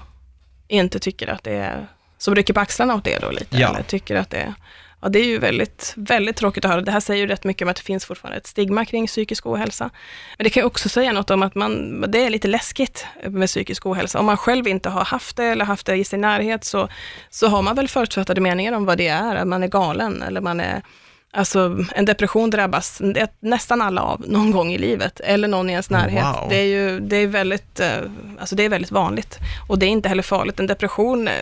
inte tycker att det är, som rycker på axlarna åt det då lite, Ja. eller tycker att det är Ja, det är ju väldigt, väldigt tråkigt att höra. Det här säger ju rätt mycket om att det finns fortfarande ett stigma kring psykisk ohälsa. Men det kan ju också säga något om att man, det är lite läskigt med psykisk ohälsa. Om man själv inte har haft det eller haft det i sin närhet så, så har man väl förutfattade meningar om vad det är, att man är galen eller man är Alltså en depression drabbas nästan alla av någon gång i livet, eller någon i ens närhet. Wow. Det, är ju, det, är väldigt, eh, alltså det är väldigt vanligt. Och det är inte heller farligt. En depression eh,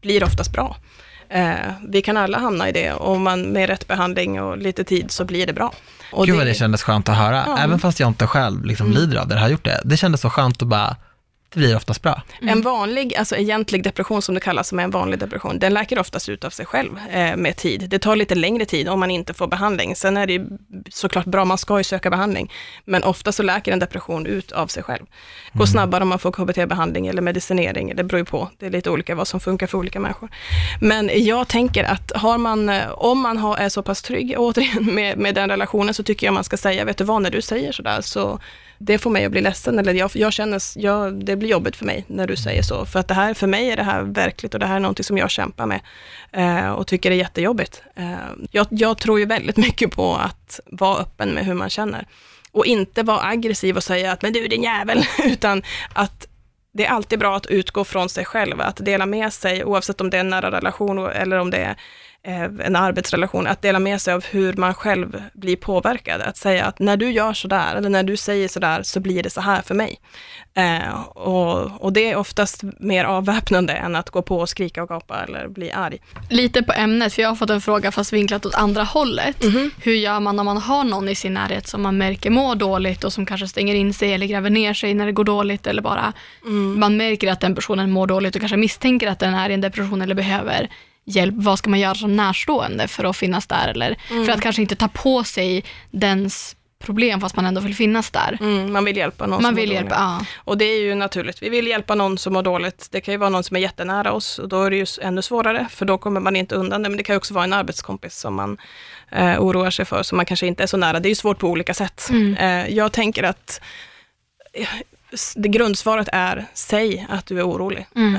blir oftast bra. Eh, vi kan alla hamna i det och man, med rätt behandling och lite tid så blir det bra. Och Gud vad det kändes skönt att höra, Ja. även fast jag inte själv liksom Mm. lider av det, har gjort det. Det kändes så skönt att bara, det blir oftast bra. En vanlig, alltså egentlig depression som det kallas, som är en vanlig depression, den läker oftast ut av sig själv eh, med tid. Det tar lite längre tid om man inte får behandling. Sen är det ju såklart bra, man ska ju söka behandling, men ofta så läker en depression ut av sig själv. Går snabbare om man får KBT-behandling eller medicinering, det beror ju på. Det är lite olika vad som funkar för olika människor. Men jag tänker att har man, eh, om man har, är så pass trygg, återigen, med, med den relationen, så tycker jag man ska säga, vet du vad, när du säger sådär, så det får mig att bli ledsen, eller jag, jag känner, jag, det blir jobbigt för mig när du säger så, för att det här, för mig är det här verkligt och det här är någonting som jag kämpar med eh, och tycker är jättejobbigt. Eh, jag, jag tror ju väldigt mycket på att vara öppen med hur man känner och inte vara aggressiv och säga att men du din jävel, utan att det är alltid bra att utgå från sig själv, att dela med sig, oavsett om det är en nära relation eller om det är en arbetsrelation, att dela med sig av hur man själv blir påverkad. Att säga att när du gör sådär, eller när du säger sådär, så blir det så här för mig. Eh, och, och det är oftast mer avväpnande än att gå på och skrika och gapa eller bli arg. Lite på ämnet, för jag har fått en fråga fast vinklat åt andra hållet. Hur gör man om man har någon i sin närhet som man märker mår dåligt och som kanske stänger in sig eller gräver ner sig när det går dåligt eller bara man märker att den personen mår dåligt och kanske misstänker att den är i en depression eller behöver hjälp. Vad ska man göra som närstående för att finnas där eller för att kanske inte ta på sig dens problem fast man ändå vill finnas där. Mm, man vill hjälpa någon Man som vill mår hjälpa, dåligt. ja. Och det är ju naturligt. Vi vill hjälpa någon som mår dåligt. Det kan ju vara någon som är jättenära oss och då är det ju ännu svårare, för då kommer man inte undan det. Men det kan ju också vara en arbetskompis som man eh, oroar sig för, som man kanske inte är så nära. Det är ju svårt på olika sätt. Mm. Eh, jag tänker att eh, grundsvaret är, säg att du är orolig. Mm.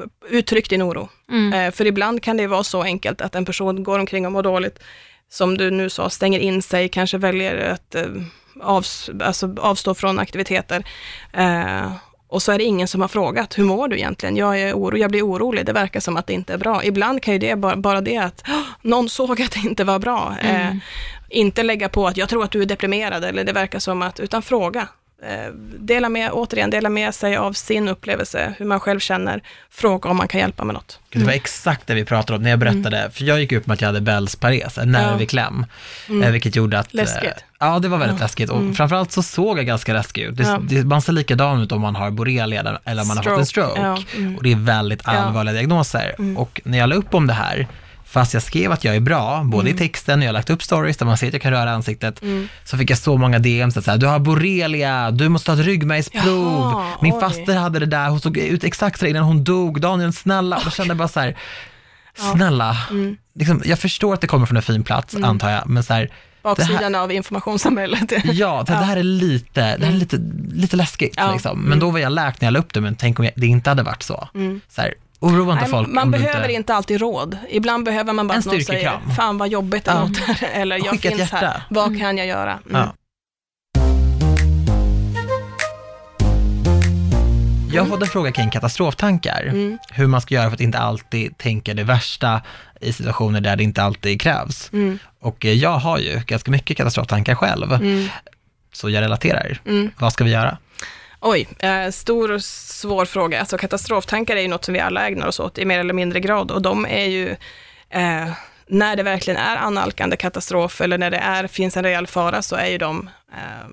Eh, uttryck din oro. Mm. Eh, för ibland kan det vara så enkelt att en person går omkring och mår dåligt, som du nu sa, stänger in sig, kanske väljer att eh, avs, alltså avstå från aktiviteter. Eh, och så är det ingen som har frågat, hur mår du egentligen? Jag är oro, jag blir orolig, det verkar som att det inte är bra. Ibland kan ju det bara, bara det att "Åh, någon såg att det inte var bra. Eh, Mm. inte lägga på att jag tror att du är deprimerad, eller det verkar som att, utan fråga. Eh, dela med, återigen, dela med sig av sin upplevelse, hur man själv känner. Fråga om man kan hjälpa med något. Det var exakt det vi pratade om när jag berättade, för jag gick upp med att jag hade Bells pares, en nervkläm, eh, vilket gjorde att... eh, Läskigt. Ja, det var väldigt läskigt och framförallt så såg jag ganska läskig ut. Det, Ja. det, man ser likadan ut om man har borrelia eller, om man har fått en stroke. Ja, mm. Och det är väldigt allvarliga diagnoser. Och när jag la upp om det här, fast jag skrev att jag är bra, både i texten och jag har lagt upp stories där man ser att jag kan röra ansiktet, så fick jag så många DMs att så här, du har borrelia, du måste ha ett ryggmärgsprov, Jaha, min oj. faster hade det där, hon såg ut exakt så innan hon dog, Daniel snälla, och då kände jag bara så här, snälla, liksom, jag förstår att det kommer från en fin plats, antar jag, men så här, Baksidan av informationssamhället. Ja, det, det här är lite, det här är lite, lite läskigt. Ja. Liksom. Men då var jag läkt när jag la upp det, men tänk om jag, det inte hade varit så. så här, oroa inte Nej, folk man behöver inte... alltid råd. Ibland behöver man bara En att någon säger, fan vad jobbigt det Ja. låter, eller jag Skicka finns här, vad kan jag göra? Mm. Ja. Jag har fått en fråga kring katastroftankar. Mm. Hur man ska göra för att inte alltid tänka det värsta i situationer där det inte alltid krävs. Mm. Och eh, jag har ju ganska mycket katastroftankar själv, Mm. så jag relaterar. Mm. Vad ska vi göra? Oj, eh, stor och svår fråga. Alltså katastroftankar är ju något som vi alla ägnar oss åt i mer eller mindre grad och de är ju eh, när det verkligen är annalkande katastrof eller när det är, finns en reell fara så är ju de eh,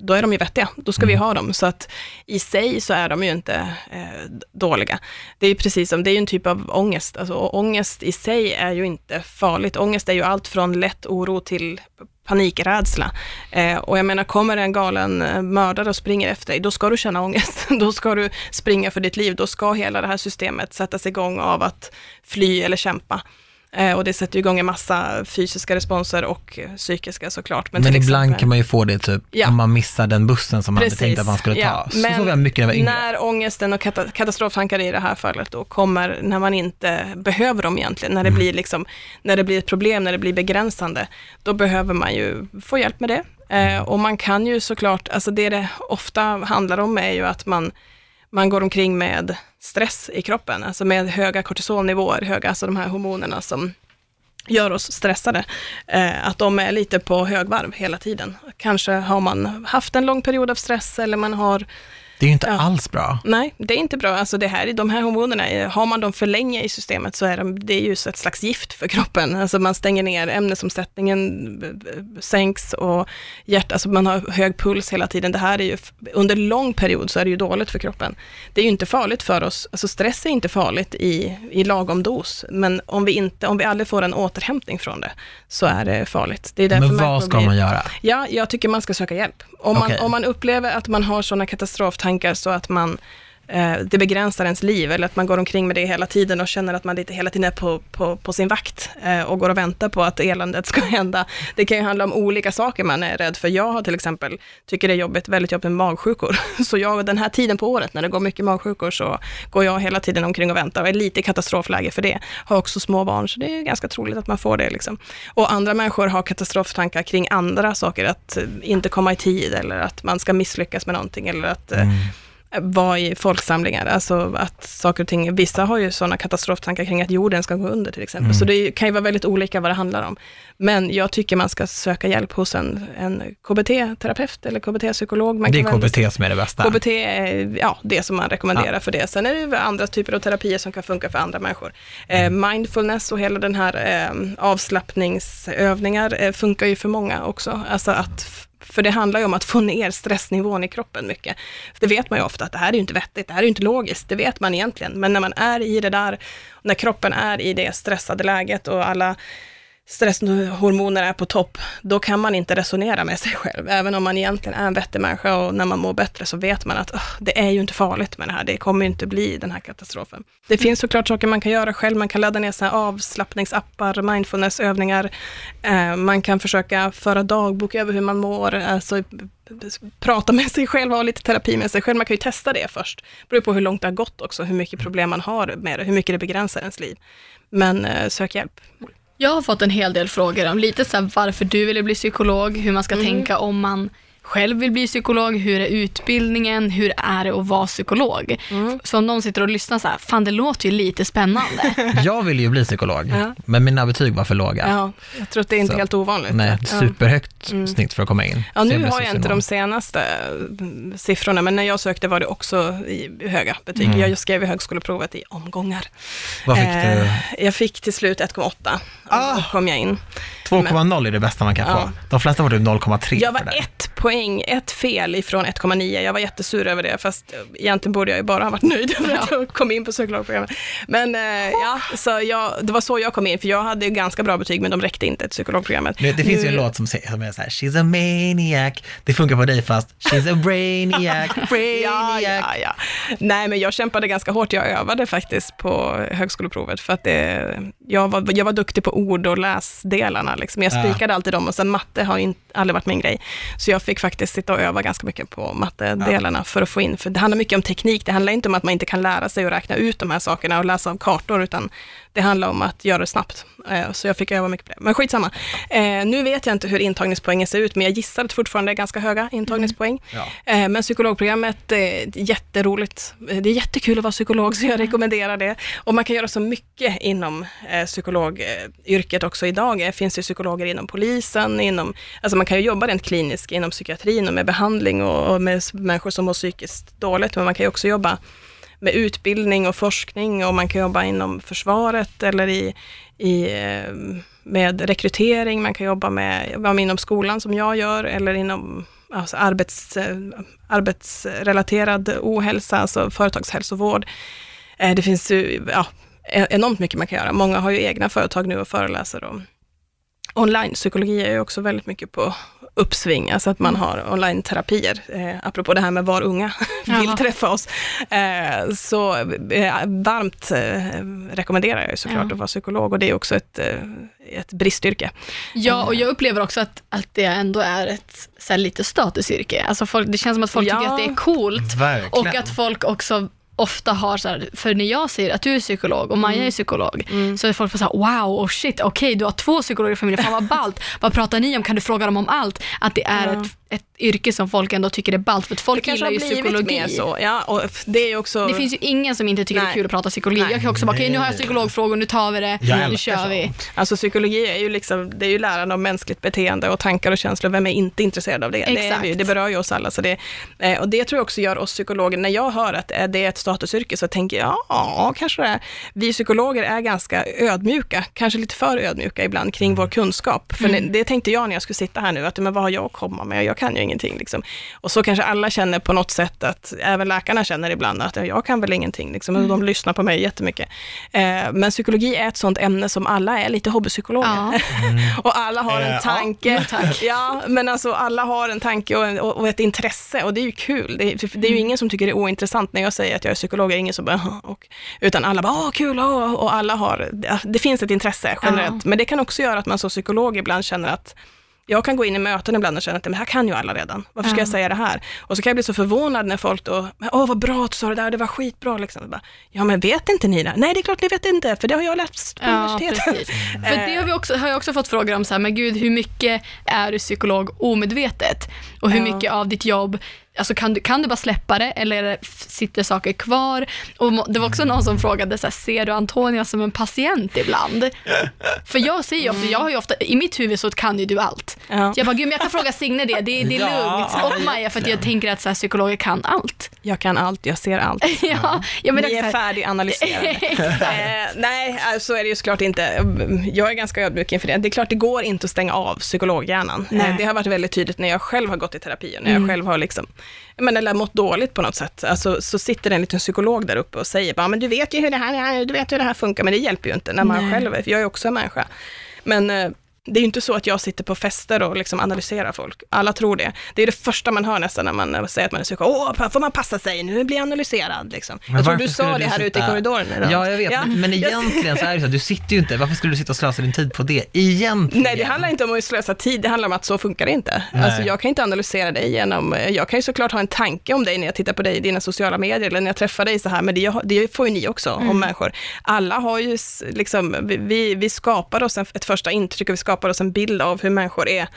då är de ju vettiga, då ska vi ha dem. Så att i sig så är de ju inte eh, dåliga. Det är ju precis som, det är ju en typ av ångest. Alltså, ångest i sig är ju inte farligt. Ångest är ju allt från lätt oro till panikrädsla. Eh, och jag menar, kommer en galen eh, mördare och springer efter dig, då ska du känna ångest. då ska du springa för ditt liv. Då ska hela det här systemet sättas igång av att fly eller kämpa. Eh, och det sätter igång en massa fysiska responser och psykiska såklart. Men, till ibland exempel- kan man ju få det typ Ja. om man missar den bussen som man hade tänkt att man skulle ta. Ja, Så såg jag mycket när jag var när ångesten och kata- katastroftankar i det här fallet då kommer när man inte behöver dem egentligen, när det, Mm. blir liksom, när det blir ett problem, när det blir begränsande, då behöver man ju få hjälp med det. Eh, och man kan ju såklart, alltså det det ofta handlar om är ju att man, man går omkring med stress i kroppen, alltså med höga kortisolnivåer, höga, alltså de här hormonerna som gör oss stressade, eh, att de är lite på högvarv hela tiden. Kanske har man haft en lång period av stress eller man har det är ju inte Ja. alls bra. Nej, det är inte bra. Alltså det här, de här hormonerna, har man dem för länge i systemet så är de, det är ju ett slags gift för kroppen. Alltså man stänger ner, ämnesomsättningen sänks och hjärta, alltså man har hög puls hela tiden. Det här är ju, under lång period så är det ju dåligt för kroppen. Det är ju inte farligt för oss, alltså stress är inte farligt i, i lagom dos, men om vi, inte, om vi aldrig får en återhämtning från det, så är det farligt. Det är därför Men vad människor ska man göra? Ja, jag tycker man ska söka hjälp. Om man, Okej. om man upplever att man har sådana katastroftankar så att man Eh, det begränsar ens liv eller att man går omkring med det hela tiden och känner att man lite hela tiden är på, på, på sin vakt eh, och går och väntar på att eländet ska hända. Det kan ju handla om olika saker man är rädd för. Jag har till exempel, tycker det är jobbigt, väldigt jobbigt med magsjukor. Så jag, den här tiden på året när det går mycket magsjukor så går jag hela tiden omkring och väntar och är lite i katastrofläge för det. Har också små barn så det är ganska troligt att man får det. Liksom. Och andra människor har katastroftankar kring andra saker, att eh, inte komma i tid eller att man ska misslyckas med någonting eller att eh, Mm vara i folksamlingar. Alltså att saker och ting, vissa har ju sådana katastroftankar kring att jorden ska gå under till exempel. Mm. Så det kan ju vara väldigt olika vad det handlar om. Men jag tycker man ska söka hjälp hos en, en KBT-terapeut eller KBT-psykolog. Det är KBT som är det bästa. KBT är ja, det som man rekommenderar för det. Sen är det andra typer av terapier som kan funka för andra människor. Eh, mindfulness och hela den här eh, avslappningsövningar eh, funkar ju för många också. Alltså att, för det handlar ju om att få ner stressnivån i kroppen mycket. Det vet man ju ofta att det här är ju inte vettigt, det här är ju inte logiskt, det vet man egentligen. Men när man är i det där, när kroppen är i det stressade läget och alla stresshormoner är på topp, då kan man inte resonera med sig själv. Även om man egentligen är en vettig människa och när man mår bättre så vet man att "Ugh, det är ju inte farligt med det här. Det kommer ju inte bli den här katastrofen. Det finns såklart saker man kan göra själv. Man kan ladda ner här avslappningsappar, mindfulnessövningar. Eh, man kan försöka föra dagbok över hur man mår. Alltså, prata med sig själv, ha lite terapi med sig själv. Man kan ju testa det först. Det beror på hur långt det har gått också, hur mycket problem man har med det, hur mycket det begränsar ens liv. Men eh, sök hjälp. Jag har fått en hel del frågor om lite så varför du ville bli psykolog, hur man ska Mm. tänka om man själv vill bli psykolog, hur är utbildningen, hur är det att vara psykolog? Mm. Så om någon sitter och lyssnar så här, fan det låter ju lite spännande. Jag ville ju bli psykolog, Ja. men mina betyg var för låga. Ja, jag tror att det är inte Så. helt ovanligt. Nej, ja. superhögt Mm. snitt för att komma in. Ja, nu blev har jag inte de senaste mm, siffrorna, men när jag sökte var det också i höga betyg. Mm. Jag skrev i högskoleprovet i omgångar. Vad fick Eh, du? Jag fick till slut 1,8. Ah! Kom jag in. 2,0 är det bästa man kan Ja. få. De flesta får typ 0,3 Jag var det. ett poäng, ett fel ifrån 1,9. Jag var jättesur över det, fast egentligen borde jag ju bara ha varit nöjd över att jag kom in på psykologprogrammet. Men eh, ja, så jag, det var så jag kom in, för jag hade ju ganska bra betyg, men de räckte inte till psykologprogrammet. Det, det finns ju en Nu- låt som, säger- som är så här, she's a maniac. Det funkar på dig fast, she's a brainiac, Ja, brainiac. ja, ja. Nej, men jag kämpade ganska hårt. Jag övade faktiskt på högskoleprovet för att det, jag, var, jag var duktig på ord och läsdelarna. Liksom. Jag Ja. spikade alltid dem och sen matte har inte, aldrig varit min grej. Så jag fick faktiskt sitta och öva ganska mycket på mattedelarna för att få in, för det handlar mycket om teknik. Det handlar inte om att man inte kan lära sig att räkna ut de här sakerna och läsa av kartor, utan det handlar om att göra det snabbt. Eh, Så jag fick öva mycket på det. Men skitsamma. Eh, Nu vet jag inte hur intagningspoängen ser ut, men jag gissar att det fortfarande är ganska höga intagningspoäng. Ja. Eh, Men psykologprogrammet är jätteroligt. Det är jättekul att vara psykolog, så jag rekommenderar det. Och man kan göra så mycket inom psykologyrket också idag. Det finns ju psykologer inom polisen, inom, alltså man kan ju jobba rent kliniskt inom psykiatrin och med behandling och, med människor som mår psykiskt dåligt, men man kan ju också jobba med utbildning och forskning och man kan jobba inom försvaret eller i, i, eh, med rekrytering, man kan jobba med, inom skolan som jag gör eller inom alltså arbets, eh, arbetsrelaterad ohälsa, alltså företagshälsovård. Eh, det finns ju ja, e-, enormt mycket man kan göra. Många har ju egna företag nu och föreläser om online-psykologi är ju också väldigt mycket på uppsving, alltså att man har online-terapier, eh, apropå det här med var unga vill Jaha. träffa oss. Eh, så eh, varmt eh, rekommenderar jag ju såklart Ja. att vara psykolog och det är också ett, eh, ett bristyrke. Ja, och jag upplever också att, att det ändå är ett så här, lite statusyrke. Alltså folk, det känns som att folk Ja. tycker att det är coolt Verkligen. och att folk också ofta har så här, för när jag säger att du är psykolog och Maja är psykolog, så är folk så här, wow, oh shit, okej, du har två psykologer i familjen, fan vad ballt. vad pratar ni om? Kan du fråga dem om allt? Att det är Ja. ett, ett yrke som folk ändå tycker är ballt, för att folk Det gillar ju psykologi. mer så. Ja, och det är också... Det finns ju ingen som inte tycker det är Nej. kul att prata psykologi. Nej. Jag kan också bara, okej nu har jag psykologfrågor, nu tar vi det, Jag nu kör vi. Alltså psykologi är ju liksom, det är ju läran om mänskligt beteende och tankar och känslor. Vem är inte intresserad av det? Det, är Exakt. vi ju, det berör ju oss alla. Så det, eh, och det tror jag också gör oss psykologer, när jag hör att eh, det är ett statusyrke så tänker jag, ja, kanske det är. Vi psykologer är ganska ödmjuka, kanske lite för ödmjuka ibland kring vår kunskap. För Mm. det tänkte jag när jag skulle sitta här nu, att men vad har jag att komma med? Jag kan ju ingenting. Liksom. Och så kanske alla känner på något sätt att, även läkarna känner ibland att jag kan väl ingenting. Liksom. Och Mm. de lyssnar på mig jättemycket. Eh, men psykologi är ett sånt ämne som alla är lite hobbypsykologer. Ja. Och alla har Eh, en ja. tanke. Ja, men alltså alla har en tanke och, en, och ett intresse och det är ju kul. Det, är- det är ju ingen som tycker det är ointressant när jag säger att jag är psykolog, det är ingen som bara, och, utan alla bara, åh kul, åh, och alla har, ja, det finns ett intresse generellt. Men det kan också göra att man som psykolog ibland känner att jag kan gå in i möten ibland och känna att men här kan ju alla redan. Varför ska Ja. jag säga det här? Och så kan jag bli så förvånad när folk då, "Men, åh vad bra att du sa det där, det var skitbra. Liksom. Bara, ja men vet inte ni det? Nej det är klart ni vet inte, för det har jag läst på Ja, universitetet. För det har, vi också, har jag också fått frågor om, så här, men gud, hur mycket är du psykolog omedvetet? Och hur Ja. mycket av ditt jobb, alltså kan du, kan du bara släppa det eller sitter saker kvar? Och det var också någon som frågade, så här, ser du Antonia som en patient ibland? För jag säger ju ofta, jag har ju ofta, i mitt huvud så kan ju du allt. Ja. Så jag bara, gud men jag kan fråga Signe det, det, det är Ja, lugnt. Och Maja, för att jag tänker att så här, psykologer kan allt. Jag kan allt, jag ser allt. ja, ja, men det Ni är färdiganalyserade. eh, nej, eh, så är det ju såklart inte. Jag är ganska ödmjuk inför det. Det är klart, det går inte att stänga av psykologhjärnan. Nej. Eh, det har varit väldigt tydligt när jag själv har gått i terapi och när jag Mm. själv har liksom, men, eller mått dåligt på något sätt. Alltså, så sitter det en liten psykolog där uppe och säger, bara, men du vet ju hur det här är, du vet hur det här funkar, men det hjälper ju inte när man Nej. själv är, för jag är också en människa. Men eh, det är ju inte så att jag sitter på fester och liksom analyserar folk. Alla tror det. Det är det första man hör nästan när man säger att man är psykolog. Åh, får man passa sig, nu blir jag analyserad. Liksom. Men Jag tror du sa det här ute i sitta- korridoren idag. Ja, jag vet. Ja. Men egentligen så är det så, du sitter ju inte, varför skulle du sitta och slösa din tid på det? Egentligen. Nej, det handlar inte om att slösa tid, det handlar om att så funkar det inte. Nej. Alltså, jag kan inte analysera dig genom, jag kan ju såklart ha en tanke om dig när jag tittar på dig i dina sociala medier, eller när jag träffar dig så här, men det, det får ju ni också om människor. Alla har ju, liksom, vi- vi, vi skapar oss ett första intryck och vi skapar oss en bild av hur människor är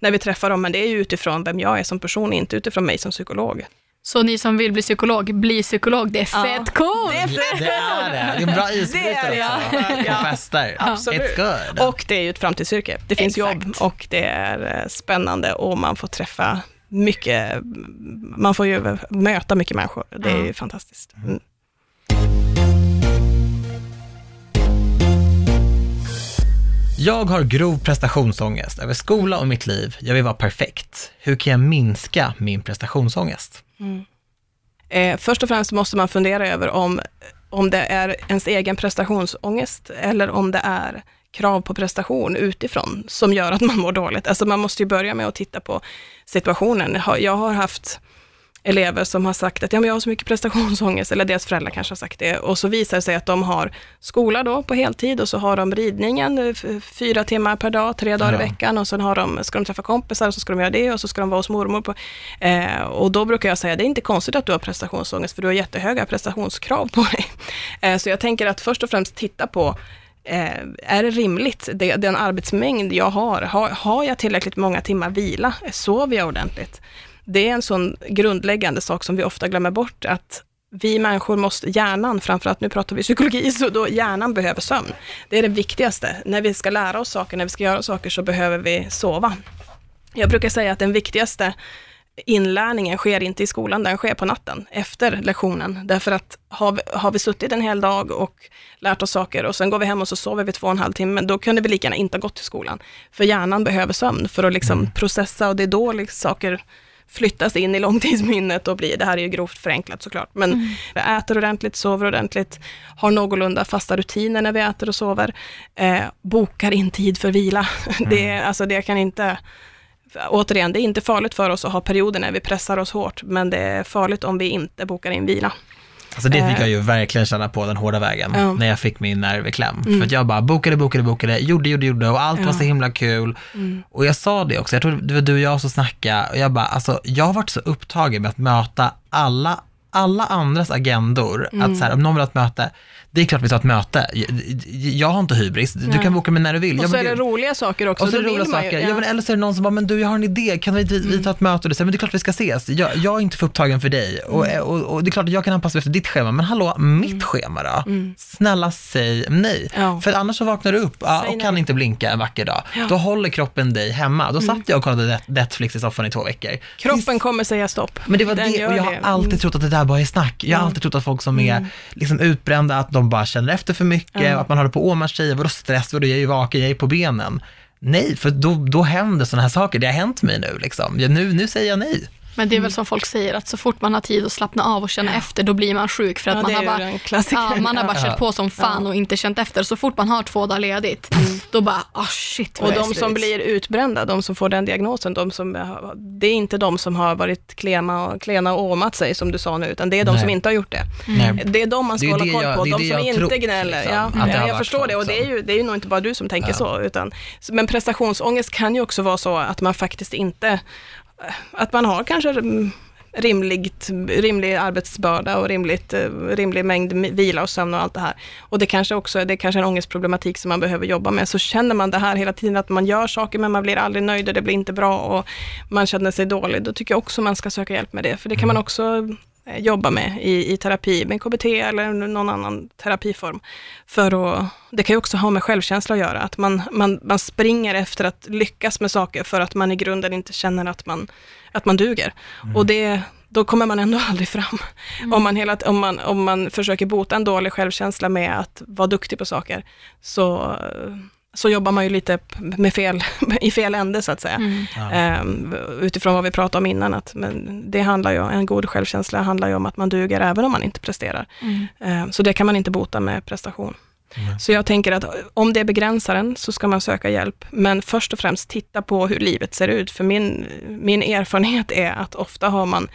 när vi träffar dem, men det är ju utifrån vem jag är som person, inte utifrån mig som psykolog. Så ni som vill bli psykolog, bli psykolog. Det är Ja. fett coolt! Det är fett Det är det. Det är en bra Det isbrytare är det, också. ja. På fester. Absolut. It's good. Och det är ju ett framtidsyrke. Det finns Exakt. jobb och det är eh, spännande och man får träffa mycket, man får ju möta mycket människor. Det är Ja. ju fantastiskt. Mm. Jag har grov prestationsångest över skola och mitt liv. Jag vill vara perfekt. Hur kan jag minska min prestationsångest? Mm. Eh, först och främst måste man fundera över om, om det är ens egen prestationsångest eller om det är krav på prestation utifrån som gör att man mår dåligt. Alltså man måste ju börja med att titta på situationen. Jag har haft elever som har sagt att ja, men jag har så mycket prestationsångest, eller deras föräldrar kanske har sagt det, och så visar det sig att de har skola då på heltid och så har de ridningen eh, fyra timmar per dag, tre dagar Ja. i veckan och sen har de, ska de träffa kompisar och så ska de göra det och så ska de vara hos mormor. På, eh, och då brukar jag säga, det är inte konstigt att du har prestationsångest, för du har jättehöga prestationskrav på dig. Eh, så jag tänker att först och främst titta på Eh, är det rimligt, det, den arbetsmängd jag har, har, har jag tillräckligt många timmar vila? Sover jag ordentligt? Det är en sån grundläggande sak som vi ofta glömmer bort, att vi människor måste, hjärnan, framförallt nu pratar vi psykologi, så då hjärnan behöver sömn. Det är det viktigaste. När vi ska lära oss saker, när vi ska göra saker, så behöver vi sova. Jag brukar säga att den viktigaste inlärningen sker inte i skolan, den sker på natten, efter lektionen. Därför att har vi, har vi suttit en hel dag och lärt oss saker och sen går vi hem och så sover vi två och en halv timme, då kunde vi lika gärna inte ha gått till skolan. För hjärnan behöver sömn för att liksom processa och det är då liksom saker flyttas in i långtidsminnet och blir, det här är ju grovt förenklat såklart, men äter ordentligt, sover ordentligt, har någorlunda fasta rutiner när vi äter och sover, eh, bokar in tid för vila. Det, är- alltså det kan inte, återigen, det är inte farligt för oss att ha perioder när vi pressar oss hårt, men det är farligt om vi inte bokar in vila. Alltså det fick Eh. jag ju verkligen känna på den hårda vägen, Ja. när jag fick min nerv i kläm. För att jag bara bokade, bokade, bokade, gjorde, gjorde, gjorde och allt var Ja. så himla kul. Och jag sa det också, jag tror det var du och jag som snackade, och jag bara, alltså jag har varit så upptagen med att möta alla alla andras agendor, att så här, om någon vill ha ett möte, det är klart vi tar ett möte. Jag, jag har inte hybris, du kan boka mig när du vill. Och Jag så är det roliga saker också. och så är det roliga ju- saker. ja. Ja. men eller så är det någon som bara, men du jag har en idé, kan vi, vi, vi ta ett möte? Och det, säger, men det är klart vi ska ses. Jag, jag är inte för upptagen för dig. Och, och, och det är klart att jag kan anpassa mig efter ditt schema, men hallå, mitt schema då? Snälla säg nej. Ja. För annars så vaknar du upp Säg och kan nej. inte blinka en vacker dag. Då håller kroppen dig hemma. Då satt jag och kollade Net- Netflix i soffan i två veckor. Kroppen kommer säga stopp. Men det var Den det, och jag har alltid Mm. trott att det där bara är snack. Jag har alltid trott att folk som är liksom utbrända, att de bara känner efter för mycket, och att man håller på och åmar sig, vadå stress, vadå jag är ju vaken, jag är på benen. Nej, för då, då händer sådana här saker. Det har hänt mig nu liksom. Nu, nu säger jag nej. Men det är väl som folk säger, att så fort man har tid att slappna av och känna efter, då blir man sjuk. För att Ja, man har bara, ja, man har bara Ja. kört på som fan och inte känt efter. Så fort man har två dagar ledigt, då bara, ah shit vad Och jag de som slut. blir utbrända, de som får den diagnosen, de som, det är inte de som har varit klena och, klena och åmat sig, som du sa nu, utan det är de Nej. som inte har gjort det. Nej. Det är de man ska hålla koll jag- på, de som jag inte trott, gnäller. liksom, ja, ja, har jag varit förstår det och det är, ju, det är ju nog inte bara du som tänker så, utan, men prestationsångest kan ju också vara så att man faktiskt inte, att man har kanske mm, rimligt, rimlig arbetsbörda och rimligt, eh, rimlig mängd vila och sömn och allt det här. Och det kanske också det är kanske en ångestproblematik som man behöver jobba med. Så känner man det här hela tiden, att man gör saker men man blir aldrig nöjd och det blir inte bra och man känner sig dålig, då tycker jag också man ska söka hjälp med det. För det kan man också jobba med i, i terapi, med KBT eller någon annan terapiform. För att, det kan ju också ha med självkänsla att göra, att man, man, man springer efter att lyckas med saker för att man i grunden inte känner att man, att man duger. Och det, då kommer man ändå aldrig fram. Om, man hela, om, man, om man försöker bota en dålig självkänsla med att vara duktig på saker, så, så jobbar man ju lite med fel, i fel ände så att säga. Mm. Ehm, utifrån vad vi pratade om innan, att men det handlar ju, en god självkänsla handlar ju om att man duger även om man inte presterar. Mm. Ehm, så det kan man inte bota med prestation. Så jag tänker att om det är begränsaren så ska man söka hjälp, men först och främst titta på hur livet ser ut. För min, min erfarenhet är att ofta har man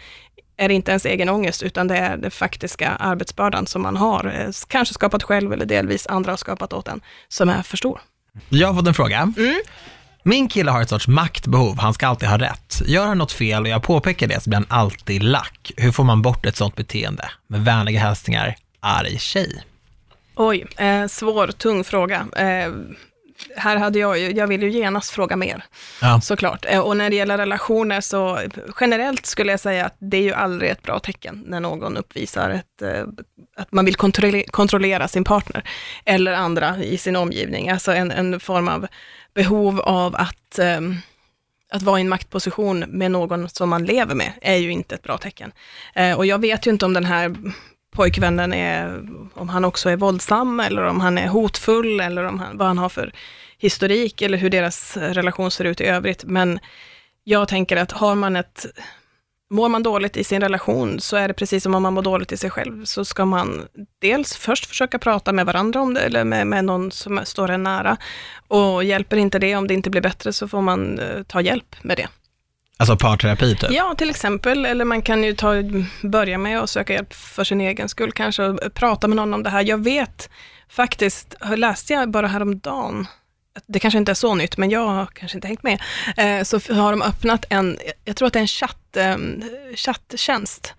är det inte ens egen ångest, utan det är den faktiska arbetsbördan som man har, eh, kanske skapat själv eller delvis andra har skapat åt en, som är för stor. Jag har fått en fråga. Min kille har ett sorts maktbehov, han ska alltid ha rätt. Gör han något fel och jag påpekar det så blir han alltid lack. Hur får man bort ett sånt beteende? Med vänliga hälsningar, arg tjej. Oj, eh, svår, tung fråga. Eh, här hade jag ju, jag vill ju genast fråga mer, Ja. såklart. Eh, och när det gäller relationer så generellt skulle jag säga att det är ju aldrig ett bra tecken när någon uppvisar ett, eh, att man vill kontrollera, sin partner eller andra i sin omgivning. Alltså en, en form av behov av att ehm, att vara i en maktposition med någon som man lever med är ju inte ett bra tecken. Eh, och jag vet ju inte om den här pojkvännen är, om han också är våldsam eller om han är hotfull eller om han, vad han har för historik eller hur deras relation ser ut i övrigt. Men jag tänker att har man ett, mår man dåligt i sin relation så är det precis som om man mår dåligt i sig själv, så ska man dels först försöka prata med varandra om det eller med, med någon som står en nära. Och hjälper inte det, om det inte blir bättre, så får man eh, ta hjälp med det. Alltså parterapi typ. Ja, till exempel. Eller man kan ju ta, börja med att söka hjälp för sin egen skull kanske, och prata med någon om det här. Jag vet faktiskt, läste jag bara häromdagen, det kanske inte är så nytt, men jag har kanske inte hängt med, eh, så har de öppnat en, jag tror att det är en chatt, eh, chatttjänst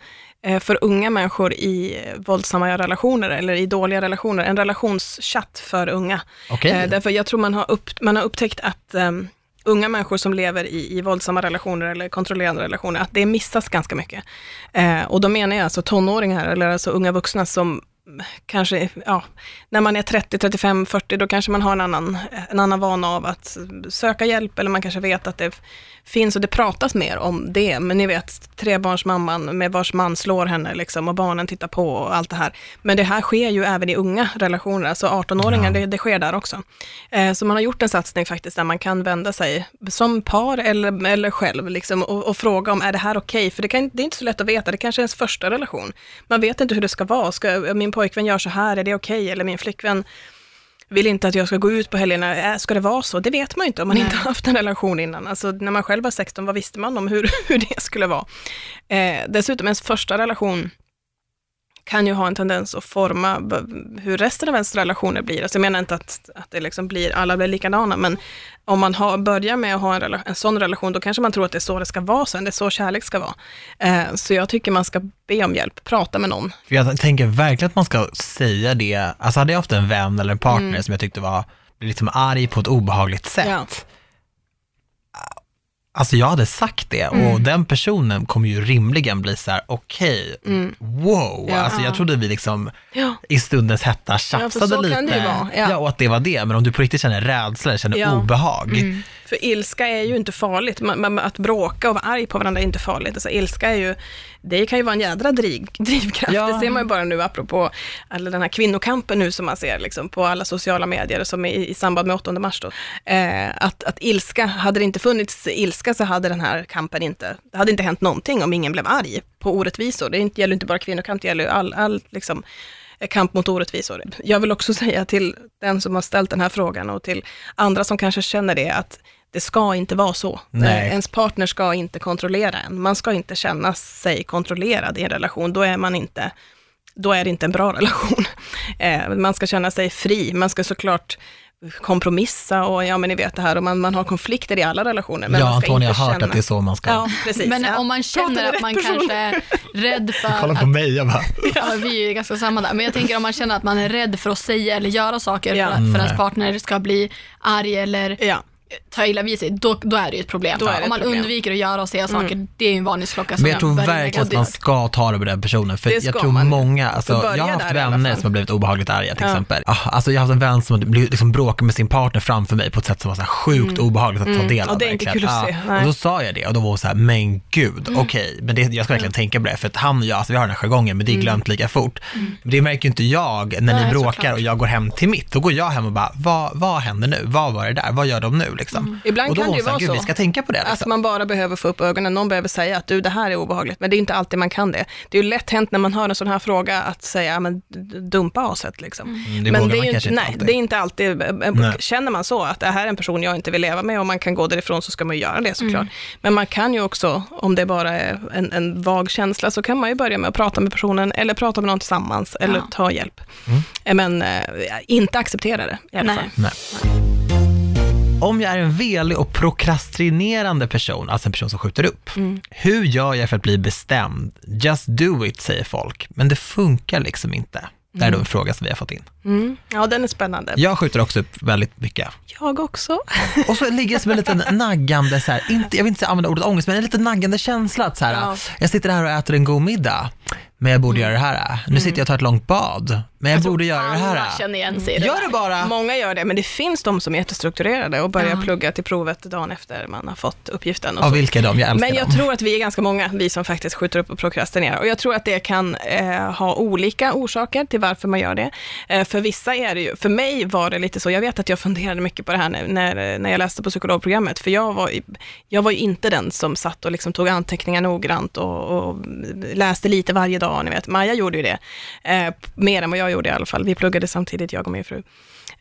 eh, för unga människor i våldsamma relationer eller i dåliga relationer, en relationschatt för unga. Eh, därför jag tror man har, upp, man har upptäckt att ehm, unga människor som lever i, i våldsamma relationer eller kontrollerande relationer, att det missas ganska mycket. Eh, och då menar jag alltså tonåringar, eller alltså unga vuxna som kanske, ja, när man är 30, 35, 40, då kanske man har en annan, en annan vana av att söka hjälp, eller man kanske vet att det finns, och det pratas mer om det, men ni vet, trebarnsmamman med vars man slår henne, liksom, och barnen tittar på och allt det här. Men det här sker ju även i unga relationer, alltså 18-åringar, Ja. det, det sker där också. Eh, så man har gjort en satsning faktiskt, där man kan vända sig som par eller, eller själv, liksom, och, och fråga om, är det här okej? För det, kan, det är inte så lätt att veta, det kanske är ens första relation. Man vet inte hur det ska vara, ska, min pojkvän gör så här, är det okej? Eller min flickvän vill inte att jag ska gå ut på helgerna, Äh, ska det vara så? Det vet man ju inte om man Nej. inte har haft en relation innan. Alltså när man själv var 16, vad visste man om hur, hur det skulle vara? Eh, dessutom ens första relation kan ju ha en tendens att forma hur resten av ens relationer blir. Alltså jag menar inte att, att det liksom blir, alla blir likadana, men om man har, börjar med att ha en, rela- en sån relation, då kanske man tror att det är så det ska vara sen, det är så kärlek ska vara. Eh, så jag tycker man ska be om hjälp, prata med någon. För jag tänker verkligen att man ska säga det, alltså hade jag haft en vän eller en partner som jag tyckte var liksom arg på ett obehagligt sätt, Ja. Alltså jag hade sagt det och den personen kommer ju rimligen bli så här: okej, wow, Ja. alltså jag trodde vi liksom Ja. i stundens hetta tjafsade så lite. vara, ja. och att det var det, men om du på riktigt känner rädsla känner Ja. obehag, För ilska är ju inte farligt. Att bråka och vara arg på varandra är inte farligt. Alltså, ilska är ju, det kan ju vara en jädra driv, drivkraft. Ja. Det ser man ju bara nu apropå all den här kvinnokampen nu som man ser liksom, på alla sociala medier som är i, i samband med 8 mars. Då. Eh, att, att ilska, hade det inte funnits ilska så hade den här kampen inte, det hade inte hänt någonting om ingen blev arg på orättvisor. Det gäller inte bara kvinnokamp, det gäller ju all, all liksom, kamp mot orättvisor. Jag vill också säga till den som har ställt den här frågan och till andra som kanske känner det, att det ska inte vara så. Nej. Eh, Ens partner ska inte kontrollera en. Man ska inte känna sig kontrollerad i en relation. Då är man inte, då är det inte en bra relation. Eh, Man ska känna sig fri. Man ska såklart kompromissa och ja, men ni vet det här, och man, man har konflikter i alla relationer. Men ja man ska Antonija har hört känna... att det är så man ska. Ja, precis. Men ja. om man känner att man kanske är rädd för Kolla att på mig, jag bara, Ja, vi är ju ganska samma där. Men jag tänker om man känner att man är rädd för att säga eller göra saker Ja. för, att, för Nej. ens partner ska bli arg eller Ja, ta illa vid sig, då, då är det ju ett problem. Då är det om ett man problem. undviker att göra och säga saker, det är ju en varningsklocka som Men jag tror verkligen att man ska ta det med den personen, för Det jag ska tror man. många, alltså, Får börja jag har haft där i alla vänner fall. som har blivit obehagligt arga till Ja. exempel. Ah, Alltså jag har haft en vän som blev- liksom bråkade med sin partner framför mig på ett sätt som var så här sjukt obehagligt att ta del Mm. av. Och det är inte verkligen. kul att se, Ja. nej. Och då sa jag det och då var hon så här, men gud, Mm. okej, men det, jag ska verkligen tänka på det, för att han och jag, alltså vi har den här jargongen, men det är glömt lika fort. Men det märker ju inte jag när Mm. Nej, ni bråkar såklart. och jag går hem till mitt. Då går jag hem och bara, vad, vad händer nu? Vad var det där? Vad gör de nu liksom? Mm. Ibland och då kan det ju vara så. vi ska tänka på det. Att Liksom. man bara behöver få upp ögonen, någon behöver säga att du, det här är obehagligt, men det är inte alltid man kan det. Det är ju lätt hänt när man hör en sån här fråga att säga, men dumpa aset liksom. Mm, det men det är ju inte, nej, alltid. det är inte alltid, eh, Nej. känner man så att det här är en person jag inte vill leva med och man kan gå därifrån så ska man ju göra det såklart. Men man kan ju också, om det bara är en, en vag känsla, så kan man ju börja med att prata med personen eller prata med någon tillsammans eller Ja. ta hjälp. Mm. Eh, Men eh, inte acceptera det i alla Nej. fall. Nej. Om jag är en velig och prokrastinerande person, alltså en person som skjuter upp, Mm. hur gör jag för att bli bestämd? Just do it, säger folk, men det funkar liksom inte. Det är då en fråga som vi har fått in. Mm. Ja, den är spännande. Jag skjuter också upp väldigt mycket. Jag också. Och så ligger det som en liten naggande, så här, inte, jag vill inte använda ordet ångest, men en liten naggande känsla att så här, Ja. jag sitter här och äter en god middag, men jag borde göra det här. Nu sitter jag och tar ett långt bad, men jag borde göra det här. Känner igen sig i det Gör det bara! Många gör det, men det finns de som är jättestrukturerade och börjar Ja. plugga till provet dagen efter man har fått uppgiften. Och Av så. vilka de? Jag Men jag dem. tror att vi är ganska många, vi som faktiskt skjuter upp och prokrastinerar. Och jag tror att det kan eh, ha olika orsaker till varför man gör det. Eh, för vissa är det ju, för mig var det lite så, jag vet att jag funderade mycket på det här när, när, när jag läste på psykologprogrammet, för jag var, ju- jag var ju inte den som satt och liksom tog anteckningar noggrant och, och läste lite varje dag, ni vet. Maja gjorde ju det, eh, mer än vad jag gjorde i alla fall. Vi pluggade samtidigt, jag och min fru.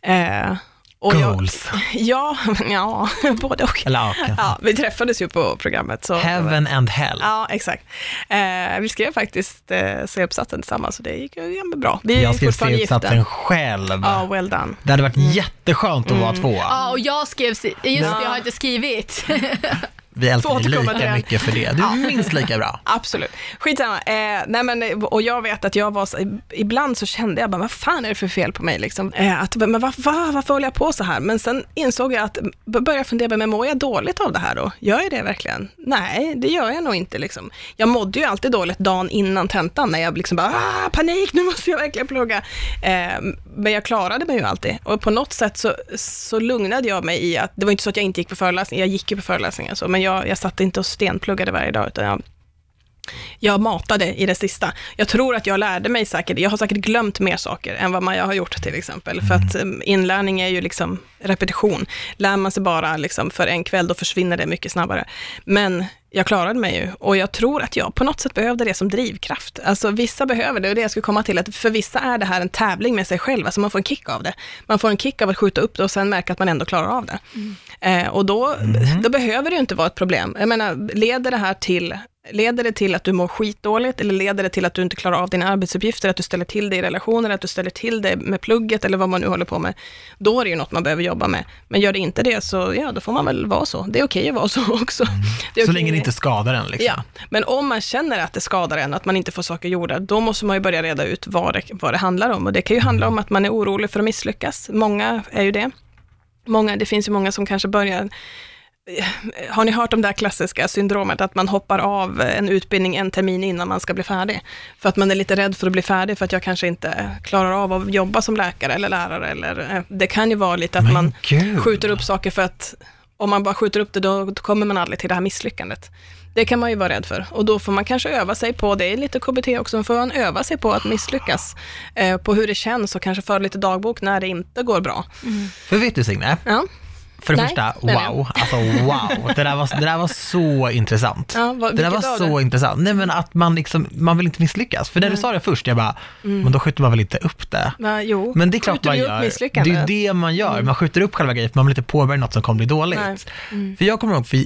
Eh, och jag, Goals. ja, ja, både och. Eller kanske. Ja, vi träffades ju på programmet. Så Heaven and hell. Ja, exakt. Eh, vi skrev faktiskt eh, C-uppsatsen tillsammans, så det gick ju bra. Vi Jag skrev C-uppsatsen själv. Ja, well done. Det hade varit jätteskönt att vara två. Ja, och jag skrev, just det, Ja. jag har inte skrivit. Vi älskar dig lika det. mycket för det. Du är minst lika bra. Absolut. Skitsamma. Eh, nej men, och jag vet att jag var, så- ibland så kände jag bara, vad fan är det för fel på mig liksom? Eh, att, men va, va, varför håller jag på så här? Men sen insåg jag att, började fundera, men mår jag dåligt av det här då? Gör jag det verkligen? Nej, det gör jag nog inte liksom. Jag mådde ju alltid dåligt dagen innan tentan, när jag liksom bara, ah, panik, nu måste jag verkligen plugga. Eh, men jag klarade mig ju alltid. Och på något sätt så, så lugnade jag mig i att, det var inte så att jag inte gick på föreläsningar, jag gick ju på föreläsningar så, men jag, jag satt inte och stenpluggade varje dag, utan jag jag matade i det sista. Jag tror att jag lärde mig säkert, jag har säkert glömt mer saker än vad Maja har gjort till exempel. För att um, inlärning är ju liksom repetition. Lär man sig bara liksom för en kväll, då försvinner det mycket snabbare. Men jag klarade mig ju och jag tror att jag på något sätt behövde det som drivkraft. Alltså vissa behöver det och det jag skulle komma till, att för vissa är det här en tävling med sig själv, alltså man får en kick av det. Man får en kick av att skjuta upp det och sen märka att man ändå klarar av det. Eh, och då, då behöver det ju inte vara ett problem. Jag menar, leder det här till Leder det till att du mår skitdåligt eller leder det till att du inte klarar av dina arbetsuppgifter, att du ställer till det i relationer, att du ställer till det med plugget eller vad man nu håller på med, då är det ju något man behöver jobba med. Men gör det inte det, så ja, då får man väl vara så. Det är okej att vara så också. Är Så okej länge det inte skadar en liksom. Ja, men om man känner att det skadar en, att man inte får saker gjorda, då måste man ju börja reda ut vad det, vad det handlar om. Och det kan ju handla om att man är orolig för att misslyckas. Många är ju det. Många, det finns ju många som kanske börjar har ni hört om det här klassiska syndromet, att man hoppar av en utbildning en termin innan man ska bli färdig? För att man är lite rädd för att bli färdig, för att jag kanske inte klarar av att jobba som läkare eller lärare. Eller, eh, det kan ju vara lite att Men man skjuter upp saker för att om man bara skjuter upp det, då kommer man aldrig till det här misslyckandet. Det kan man ju vara rädd för. Och då får man kanske öva sig på, det är lite KBT också, får man öva sig på att misslyckas. Eh, på hur det känns och kanske föra lite dagbok när det inte går bra. För vet du Signe, Ja, för det Nej, första, wow, alltså wow, det där var, det där var så intressant. Ja, vad- det där var av så det? intressant. Nej men att man liksom, man vill inte misslyckas. För när du sa det först, jag bara, men då skjuter man väl inte upp det? men, jo. Men det är klart Skjuter man vi upp gör. Det är ju det man gör. Man skjuter upp själva grejen för man vill inte påbörja något som kommer bli dåligt. Nej. För jag kommer ihåg, för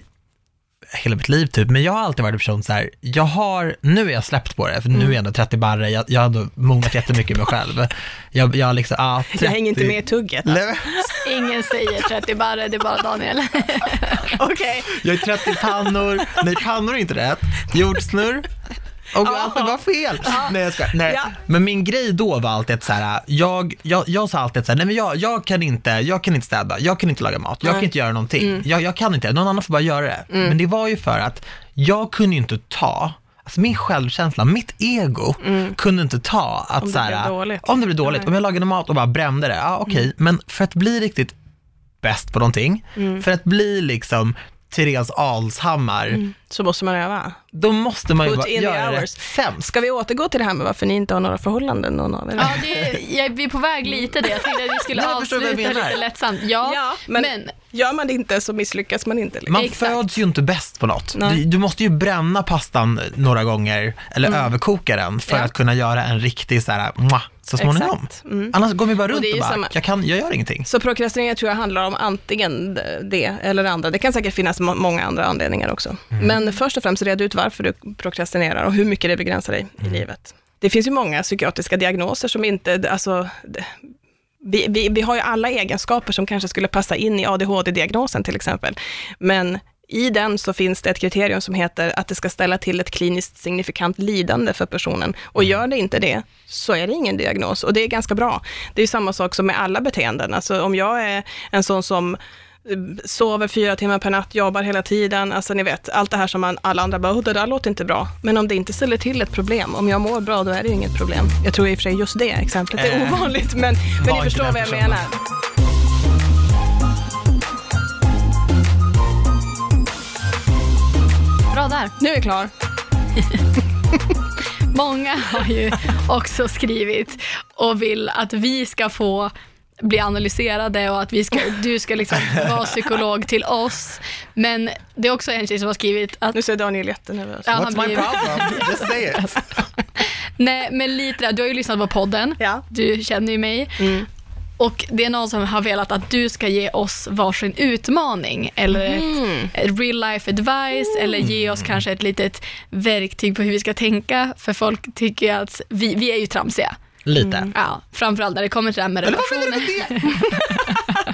hela mitt liv typ, men jag har alltid varit en person så här, jag har, nu är jag släppt på det, för nu är jag ändå 30 barre, jag, jag har ändå mognat jättemycket med mig själv. Jag, jag liksom, ja, 30. Jag hänger inte med i tugget. Alltså. Ingen säger 30 barre, det är bara Daniel. Okej. Jag är 30 pannor, nej pannor är inte rätt, jordsnurr. Och allt var fel. Nej jag skojar. Nej. Men min grej då var alltid att så här, jag, jag, jag sa alltid så här, nej men jag, jag kan inte, jag kan inte städa, jag kan inte laga mat, jag kan inte göra någonting. Jag, jag kan inte, någon annan får bara göra det. Men det var ju för att jag kunde ju inte ta Alltså min självkänsla, mitt ego kunde inte ta att Om det så här, om det blev dåligt, Nej. om jag lagade mat och bara brände det, ja okej, men för att bli riktigt bäst på någonting, för att bli liksom Therese Alshammar, Så måste man öva. då måste man ju bara göra det sämst. Ska vi återgå till det här med varför ni inte har några förhållanden, någon av er? Ja, det, jag, vi är på väg lite det. Jag tänkte att vi skulle Nej, avsluta lite lättsamt. Ja, Ja, men, men, gör man det inte så misslyckas man inte. Man Exakt. föds ju inte bäst på något. Du, du måste ju bränna pastan några gånger, eller överkoka den, för Ja. att kunna göra en riktig så här, mwah, så småningom. Mm. Annars går vi bara Och runt och, ju bara, samma- jag, kan, jag gör ingenting. Så prokrastinering tror jag handlar om antingen det eller det andra. Det kan säkert finnas må- många andra anledningar också. Men först och främst red ut varför du prokrastinerar och hur mycket det begränsar dig i livet. Det finns ju många psykiatriska diagnoser som inte, alltså, vi, vi, vi har ju alla egenskaper som kanske skulle passa in i ADHD-diagnosen till exempel. Men i den så finns det ett kriterium som heter att det ska ställa till ett kliniskt signifikant lidande för personen. Och gör det inte det, så är det ingen diagnos. Och det är ganska bra. Det är samma sak som med alla beteenden. Alltså om jag är en sån som eh, sover fyra timmar per natt, jobbar hela tiden, alltså ni vet, allt det här som man, alla andra bara, "Oh, det där låter inte bra. Men om det inte ställer till ett problem, om jag mår bra, då är det ju inget problem. Jag tror i och för sig just det exemplet är Eh, ovanligt, men, men ni förstår vad jag menar. Bra där. Nu är vi klar. Många har ju också skrivit och vill att vi ska få bli analyserade och att vi ska, du ska liksom vara psykolog till oss. Men det är också en tjej som har skrivit att Nu ser Daniel jättenervös. Ja, han What's my blir- problem? Just say it. Nej, men lite där, du har ju lyssnat på podden. Ja. Du känner ju mig. Mm. Och det är någon som har velat att du ska ge oss varsin utmaning eller Mm. ett, real life advice eller ge oss kanske ett litet verktyg på hur vi ska tänka. För folk tycker ju att vi, vi är ju tramsiga. Lite. Ja, framförallt när det kommer till det här med Eller vad menar relationer. du med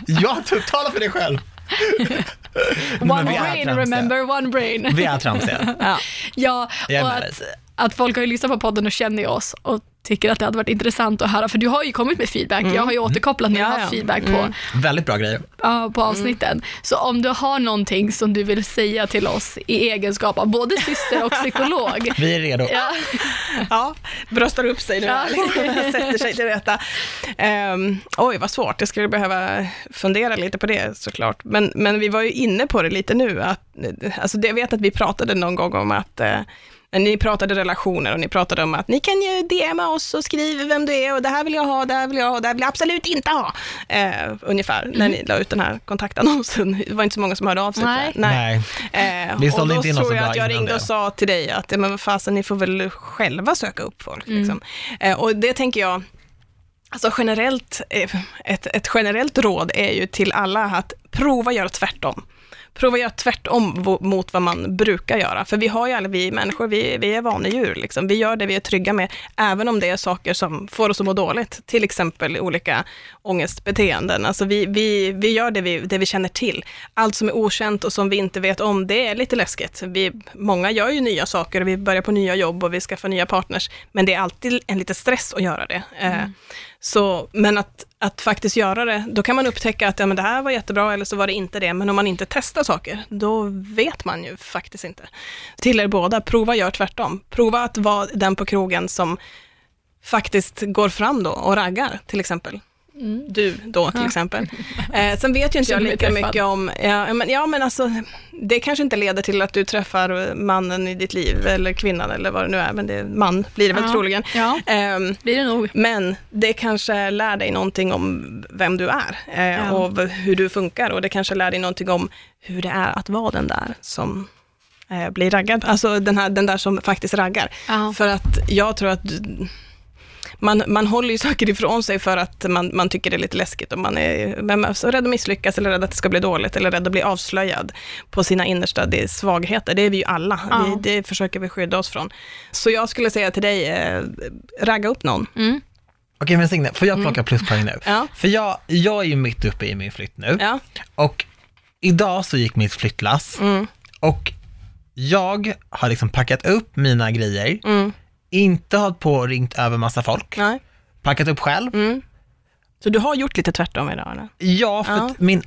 det? Ja, typ, tala för dig själv. One är brain, remember one brain. Vi är tramsiga. Ja. Ja, är och att, att folk har ju lyssnat på podden och känner ju oss och tycker att det hade varit intressant att höra, för du har ju kommit med feedback. Jag har ju återkopplat när jag Ja, har feedback på, Väldigt bra grejer. ja, på avsnitten. Så om du har någonting som du vill säga till oss i egenskap av både syster och psykolog. Vi är redo. Ja, Ja, bröstar upp sig nu, Ja. här, sätter sig till rätta. Ehm, oj, vad svårt. Jag skulle behöva fundera lite på det såklart. Men, men vi var ju inne på det lite nu. Att, alltså jag vet att vi pratade någon gång om att eh, ni pratade relationer och ni pratade om att ni kan ju DMa oss och skriva vem du är och det här vill jag ha, det här vill jag ha, det här vill jag absolut inte ha. Eh, ungefär, när ni la ut den här kontaktannonsen. Det var inte så många som hörde av sig. Nej. Nej. Eh, Vi och då inte tror jag att jag ringde och sa till dig att, men vad fasen, ni får väl själva söka upp folk. Liksom. Eh, och det tänker jag, alltså generellt, eh, ett, ett generellt råd är ju till alla att prova göra tvärtom prova att göra tvärtom mot vad man brukar göra. För vi har ju alla, vi människor, vi, vi är vanedjur. Liksom. Vi gör det vi är trygga med, även om det är saker som får oss att må dåligt. Till exempel olika ångestbeteenden. Alltså vi, vi, vi gör det vi, det vi känner till. Allt som är okänt och som vi inte vet om, det är lite läskigt. Vi, många gör ju nya saker och vi börjar på nya jobb och vi skaffar nya partners, men det är alltid en lite stress att göra det. Eh, mm så, men att, att faktiskt göra det, då kan man upptäcka att ja, men det här var jättebra eller så var det inte det. Men om man inte testar saker, då vet man ju faktiskt inte. Till er båda, prova gör tvärtom. Prova att vara den på krogen som faktiskt går fram då och raggar till exempel. Du då till exempel. Eh, sen vet ju inte jag mig lika mycket om, ja men, ja men alltså, det kanske inte leder till att du träffar mannen i ditt liv, eller kvinnan eller vad det nu är, men det är man blir det väl Ja. troligen. Ja, Ehm, blir det nog. men det kanske lär dig någonting om vem du är eh, Ja. och hur du funkar och det kanske lär dig någonting om hur det är att vara den där som eh, blir raggad. Alltså den, här, den där som faktiskt raggar. Ja. För att jag tror att du- man, man håller ju saker ifrån sig för att man, man tycker det är lite läskigt och man är, man är så rädd att misslyckas eller rädd att det ska bli dåligt eller rädd att bli avslöjad på sina innersta det är svagheter. Det är vi ju alla. Ja. Vi, det försöker vi skydda oss från. Så jag skulle säga till dig, eh, ragga upp någon. Mm. Okej, men Signe, får jag plocka pluspoäng nu? Ja. För jag, jag är ju mitt uppe i min flytt nu Ja. och idag så gick mitt flyttlass Mm. och jag har liksom packat upp mina grejer, Mm. Inte hållit på och ringt över massa folk, Nej. packat upp själv. Mm. Så du har gjort lite tvärtom idag? Eller? Ja, för Ja. min,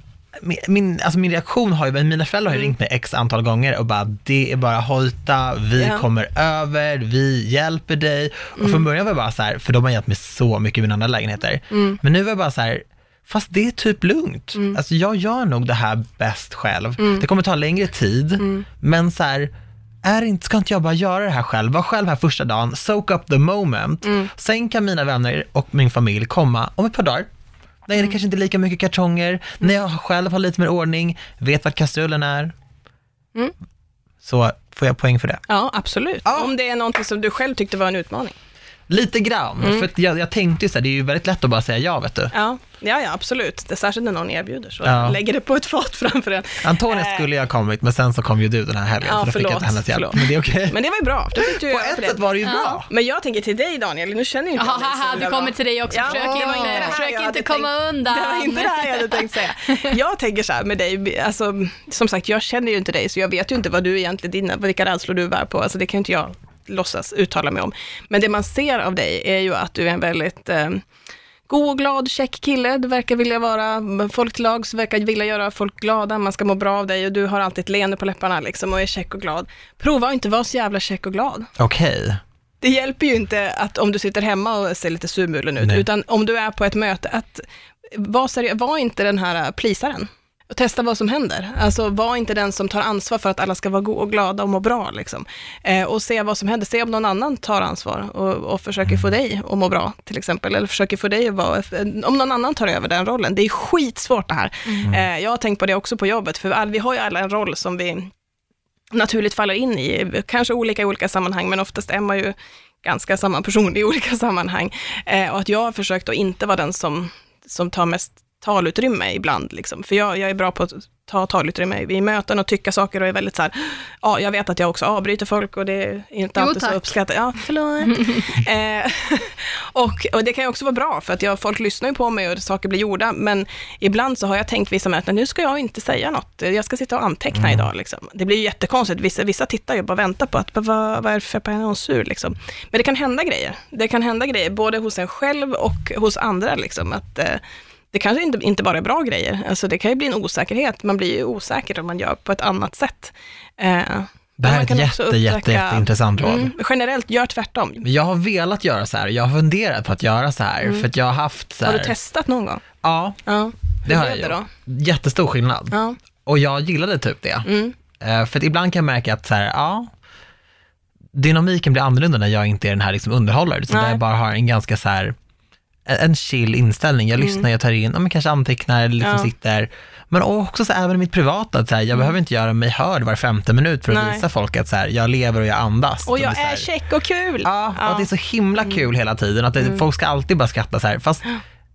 min, alltså min reaktion har ju, mina föräldrar har ju Mm. ringt mig x antal gånger och bara, det är bara hojta, vi Ja. kommer över, vi hjälper dig. Och Mm. från början var jag bara så här, för de har hjälpt mig så mycket i mina andra lägenheter. Mm. Men nu var jag bara så här, fast det är typ lugnt. Alltså jag gör nog det här bäst själv. Mm. Det kommer ta längre tid, men så här, är inte, ska inte jag bara göra det här själv? Var själv här första dagen, soak up the moment. Mm. Sen kan mina vänner och min familj komma om ett par dagar. Nej, Mm. det kanske inte är lika mycket kartonger. När jag själv har lite mer ordning, vet vad kastrullen är. Mm. Så får jag poäng för det. Ja, absolut. Ja. Om det är någonting som du själv tyckte var en utmaning. Lite grann, Mm. för jag, jag tänkte ju så här, det är ju väldigt lätt att bara säga ja, vet du. Ja, ja, ja absolut. Det är särskilt när någon erbjuder så. Ja. Lägger det på ett fat framför en. Antonija Eh. skulle jag ha kommit, men sen så kom ju du den här helgen, Ja, så då fick jag förlåt, inte hennes hjälp. förlåt. Men det är okej. Men det var ju bra. Du På ett sätt var det ju bra. Men jag tänker till dig Daniel, nu känner ju inte Ja, jag dig så haha, du kommer till dig också. Ja, försök inte, inte det här försök inte komma tänkt. undan. Det var inte det här jag hade tänkt säga. Jag tänker så här med dig, alltså, som sagt, jag känner ju inte dig, så jag vet ju inte vad du egentligen, dina, vilka rädslor du bär på, alltså det kan ju inte jag låtsas uttala mig om. Men det man ser av dig är ju att du är en väldigt eh, god och glad, check kille. Du verkar vilja vara folk till lags, verkar vilja göra folk glada, man ska må bra av dig och du har alltid ett leende på läpparna liksom och är check och glad. Prova att inte vara så jävla check och glad. Okej. Det hjälper ju inte att om du sitter hemma och ser lite surmulen ut, Nej. utan om du är på ett möte, att var, seriö- var inte den här äh, plisaren. Och testa vad som händer. Alltså var inte den som tar ansvar för att alla ska vara go- och glada och må bra. Liksom. Eh, och se vad som händer. Se om någon annan tar ansvar och, och försöker få dig att må bra, till exempel. Eller försöker få dig att vara, om någon annan tar över den rollen. Det är skitsvårt det här. Eh, jag har tänkt på det också på jobbet, för all, vi har ju alla en roll som vi naturligt faller in i, kanske olika i olika sammanhang, men oftast är man ju ganska samma person i olika sammanhang. Eh, och att jag har försökt att inte vara den som, som tar mest talutrymme ibland, liksom. för jag, jag är bra på att ta talutrymme i möten och tycka saker och är väldigt så här, ja, jag vet att jag också avbryter folk och det är inte Jo, alltid så tack. uppskattat. Ja, förlåt. eh, och, och det kan ju också vara bra, för att jag, folk lyssnar ju på mig och saker blir gjorda, men ibland så har jag tänkt vissa möten, nu ska jag inte säga något, jag ska sitta och anteckna idag. Liksom. Det blir ju jättekonstigt, vissa, vissa tittar ju och bara väntar på att, vad, vad är det för är hon sur liksom. Men det kan hända grejer, det kan hända grejer, både hos en själv och hos andra, liksom, att eh, det kanske inte, inte bara är bra grejer, alltså det kan ju bli en osäkerhet, man blir ju osäker om man gör på ett annat sätt. Eh, Det här är ett jätte, jätte, jätteintressant råd. Mm, generellt, gör tvärtom. Jag har velat göra så här, jag har funderat på att göra så här, för att jag har haft så här. Mm. Har du testat någon gång? Ja, Ja. det har jag gjort. Jättestor skillnad. Ja. Och jag gillade typ det. Mm. Eh, För att ibland kan jag märka att så här, ja, dynamiken blir annorlunda när jag inte är den här liksom underhållare, så Nej. där jag bara har en ganska så här, en chill inställning. Jag lyssnar, jag tar in, ja, men kanske antecknar, liksom Mm. Ja. sitter. Men också så här, även i mitt privata, att så här, jag behöver inte göra mig hörd var femte minut för att Nej. visa folk att så här, jag lever och jag andas. Och jag här- är check och kul. Ja, och att det är så himla kul hela tiden. Att det, folk ska alltid bara skratta så här. Fast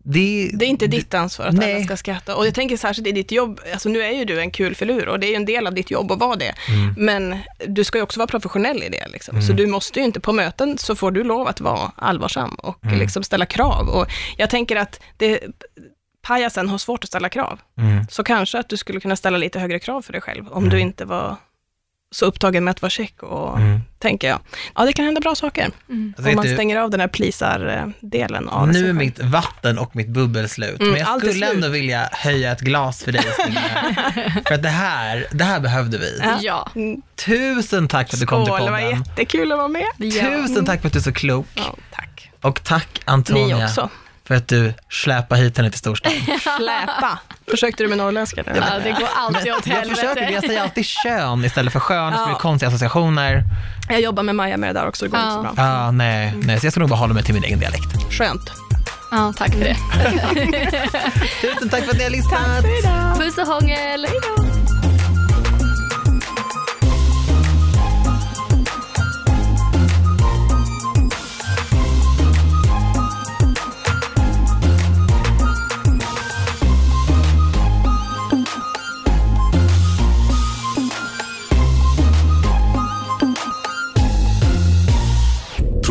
det, Det är inte ditt ansvar att Nej. alla ska skratta. Och jag tänker särskilt i ditt jobb, alltså nu är ju du en kul filur och det är ju en del av ditt jobb att vara det. Mm. Men du ska ju också vara professionell i det. Liksom. Så du måste ju inte, på möten så får du lov att vara allvarsam och Mm. liksom ställa krav. Och jag tänker att det, pajasen har svårt att ställa krav. Mm. Så kanske att du skulle kunna ställa lite högre krav för dig själv, om du inte var så upptagen med att vara check och, Mm. tänker jag. Ja, det kan hända bra saker. Alltså, om vet man du, stänger av den här pleasar-delen av nu är mitt vatten och mitt bubbel slut, Mm, men jag skulle ändå vilja höja ett glas för dig. För att det här, det här behövde vi. Ja. Mm. Tusen tack för att du kom till Skål, det var podden. jättekul att vara med. Tusen tack för att du är så klok. Ja, tack. Och tack Antonia Ni också. För att du släpar hit henne till storstan. Släpa. Försökte du med norrländska nu? Ja, det går alltid åt Jag försöker, jag helvete. säger alltid kön istället för skön, Ja. det konstiga associationer. Jag jobbar med Maja med det där också, det går Ja. inte så bra. Ja, nej, nej, så jag ska nog bara hålla mig till min egen dialekt. Skönt. Ja, tack för det. Tusen tack för att ni har lyssnat. idag. Puss och hångel.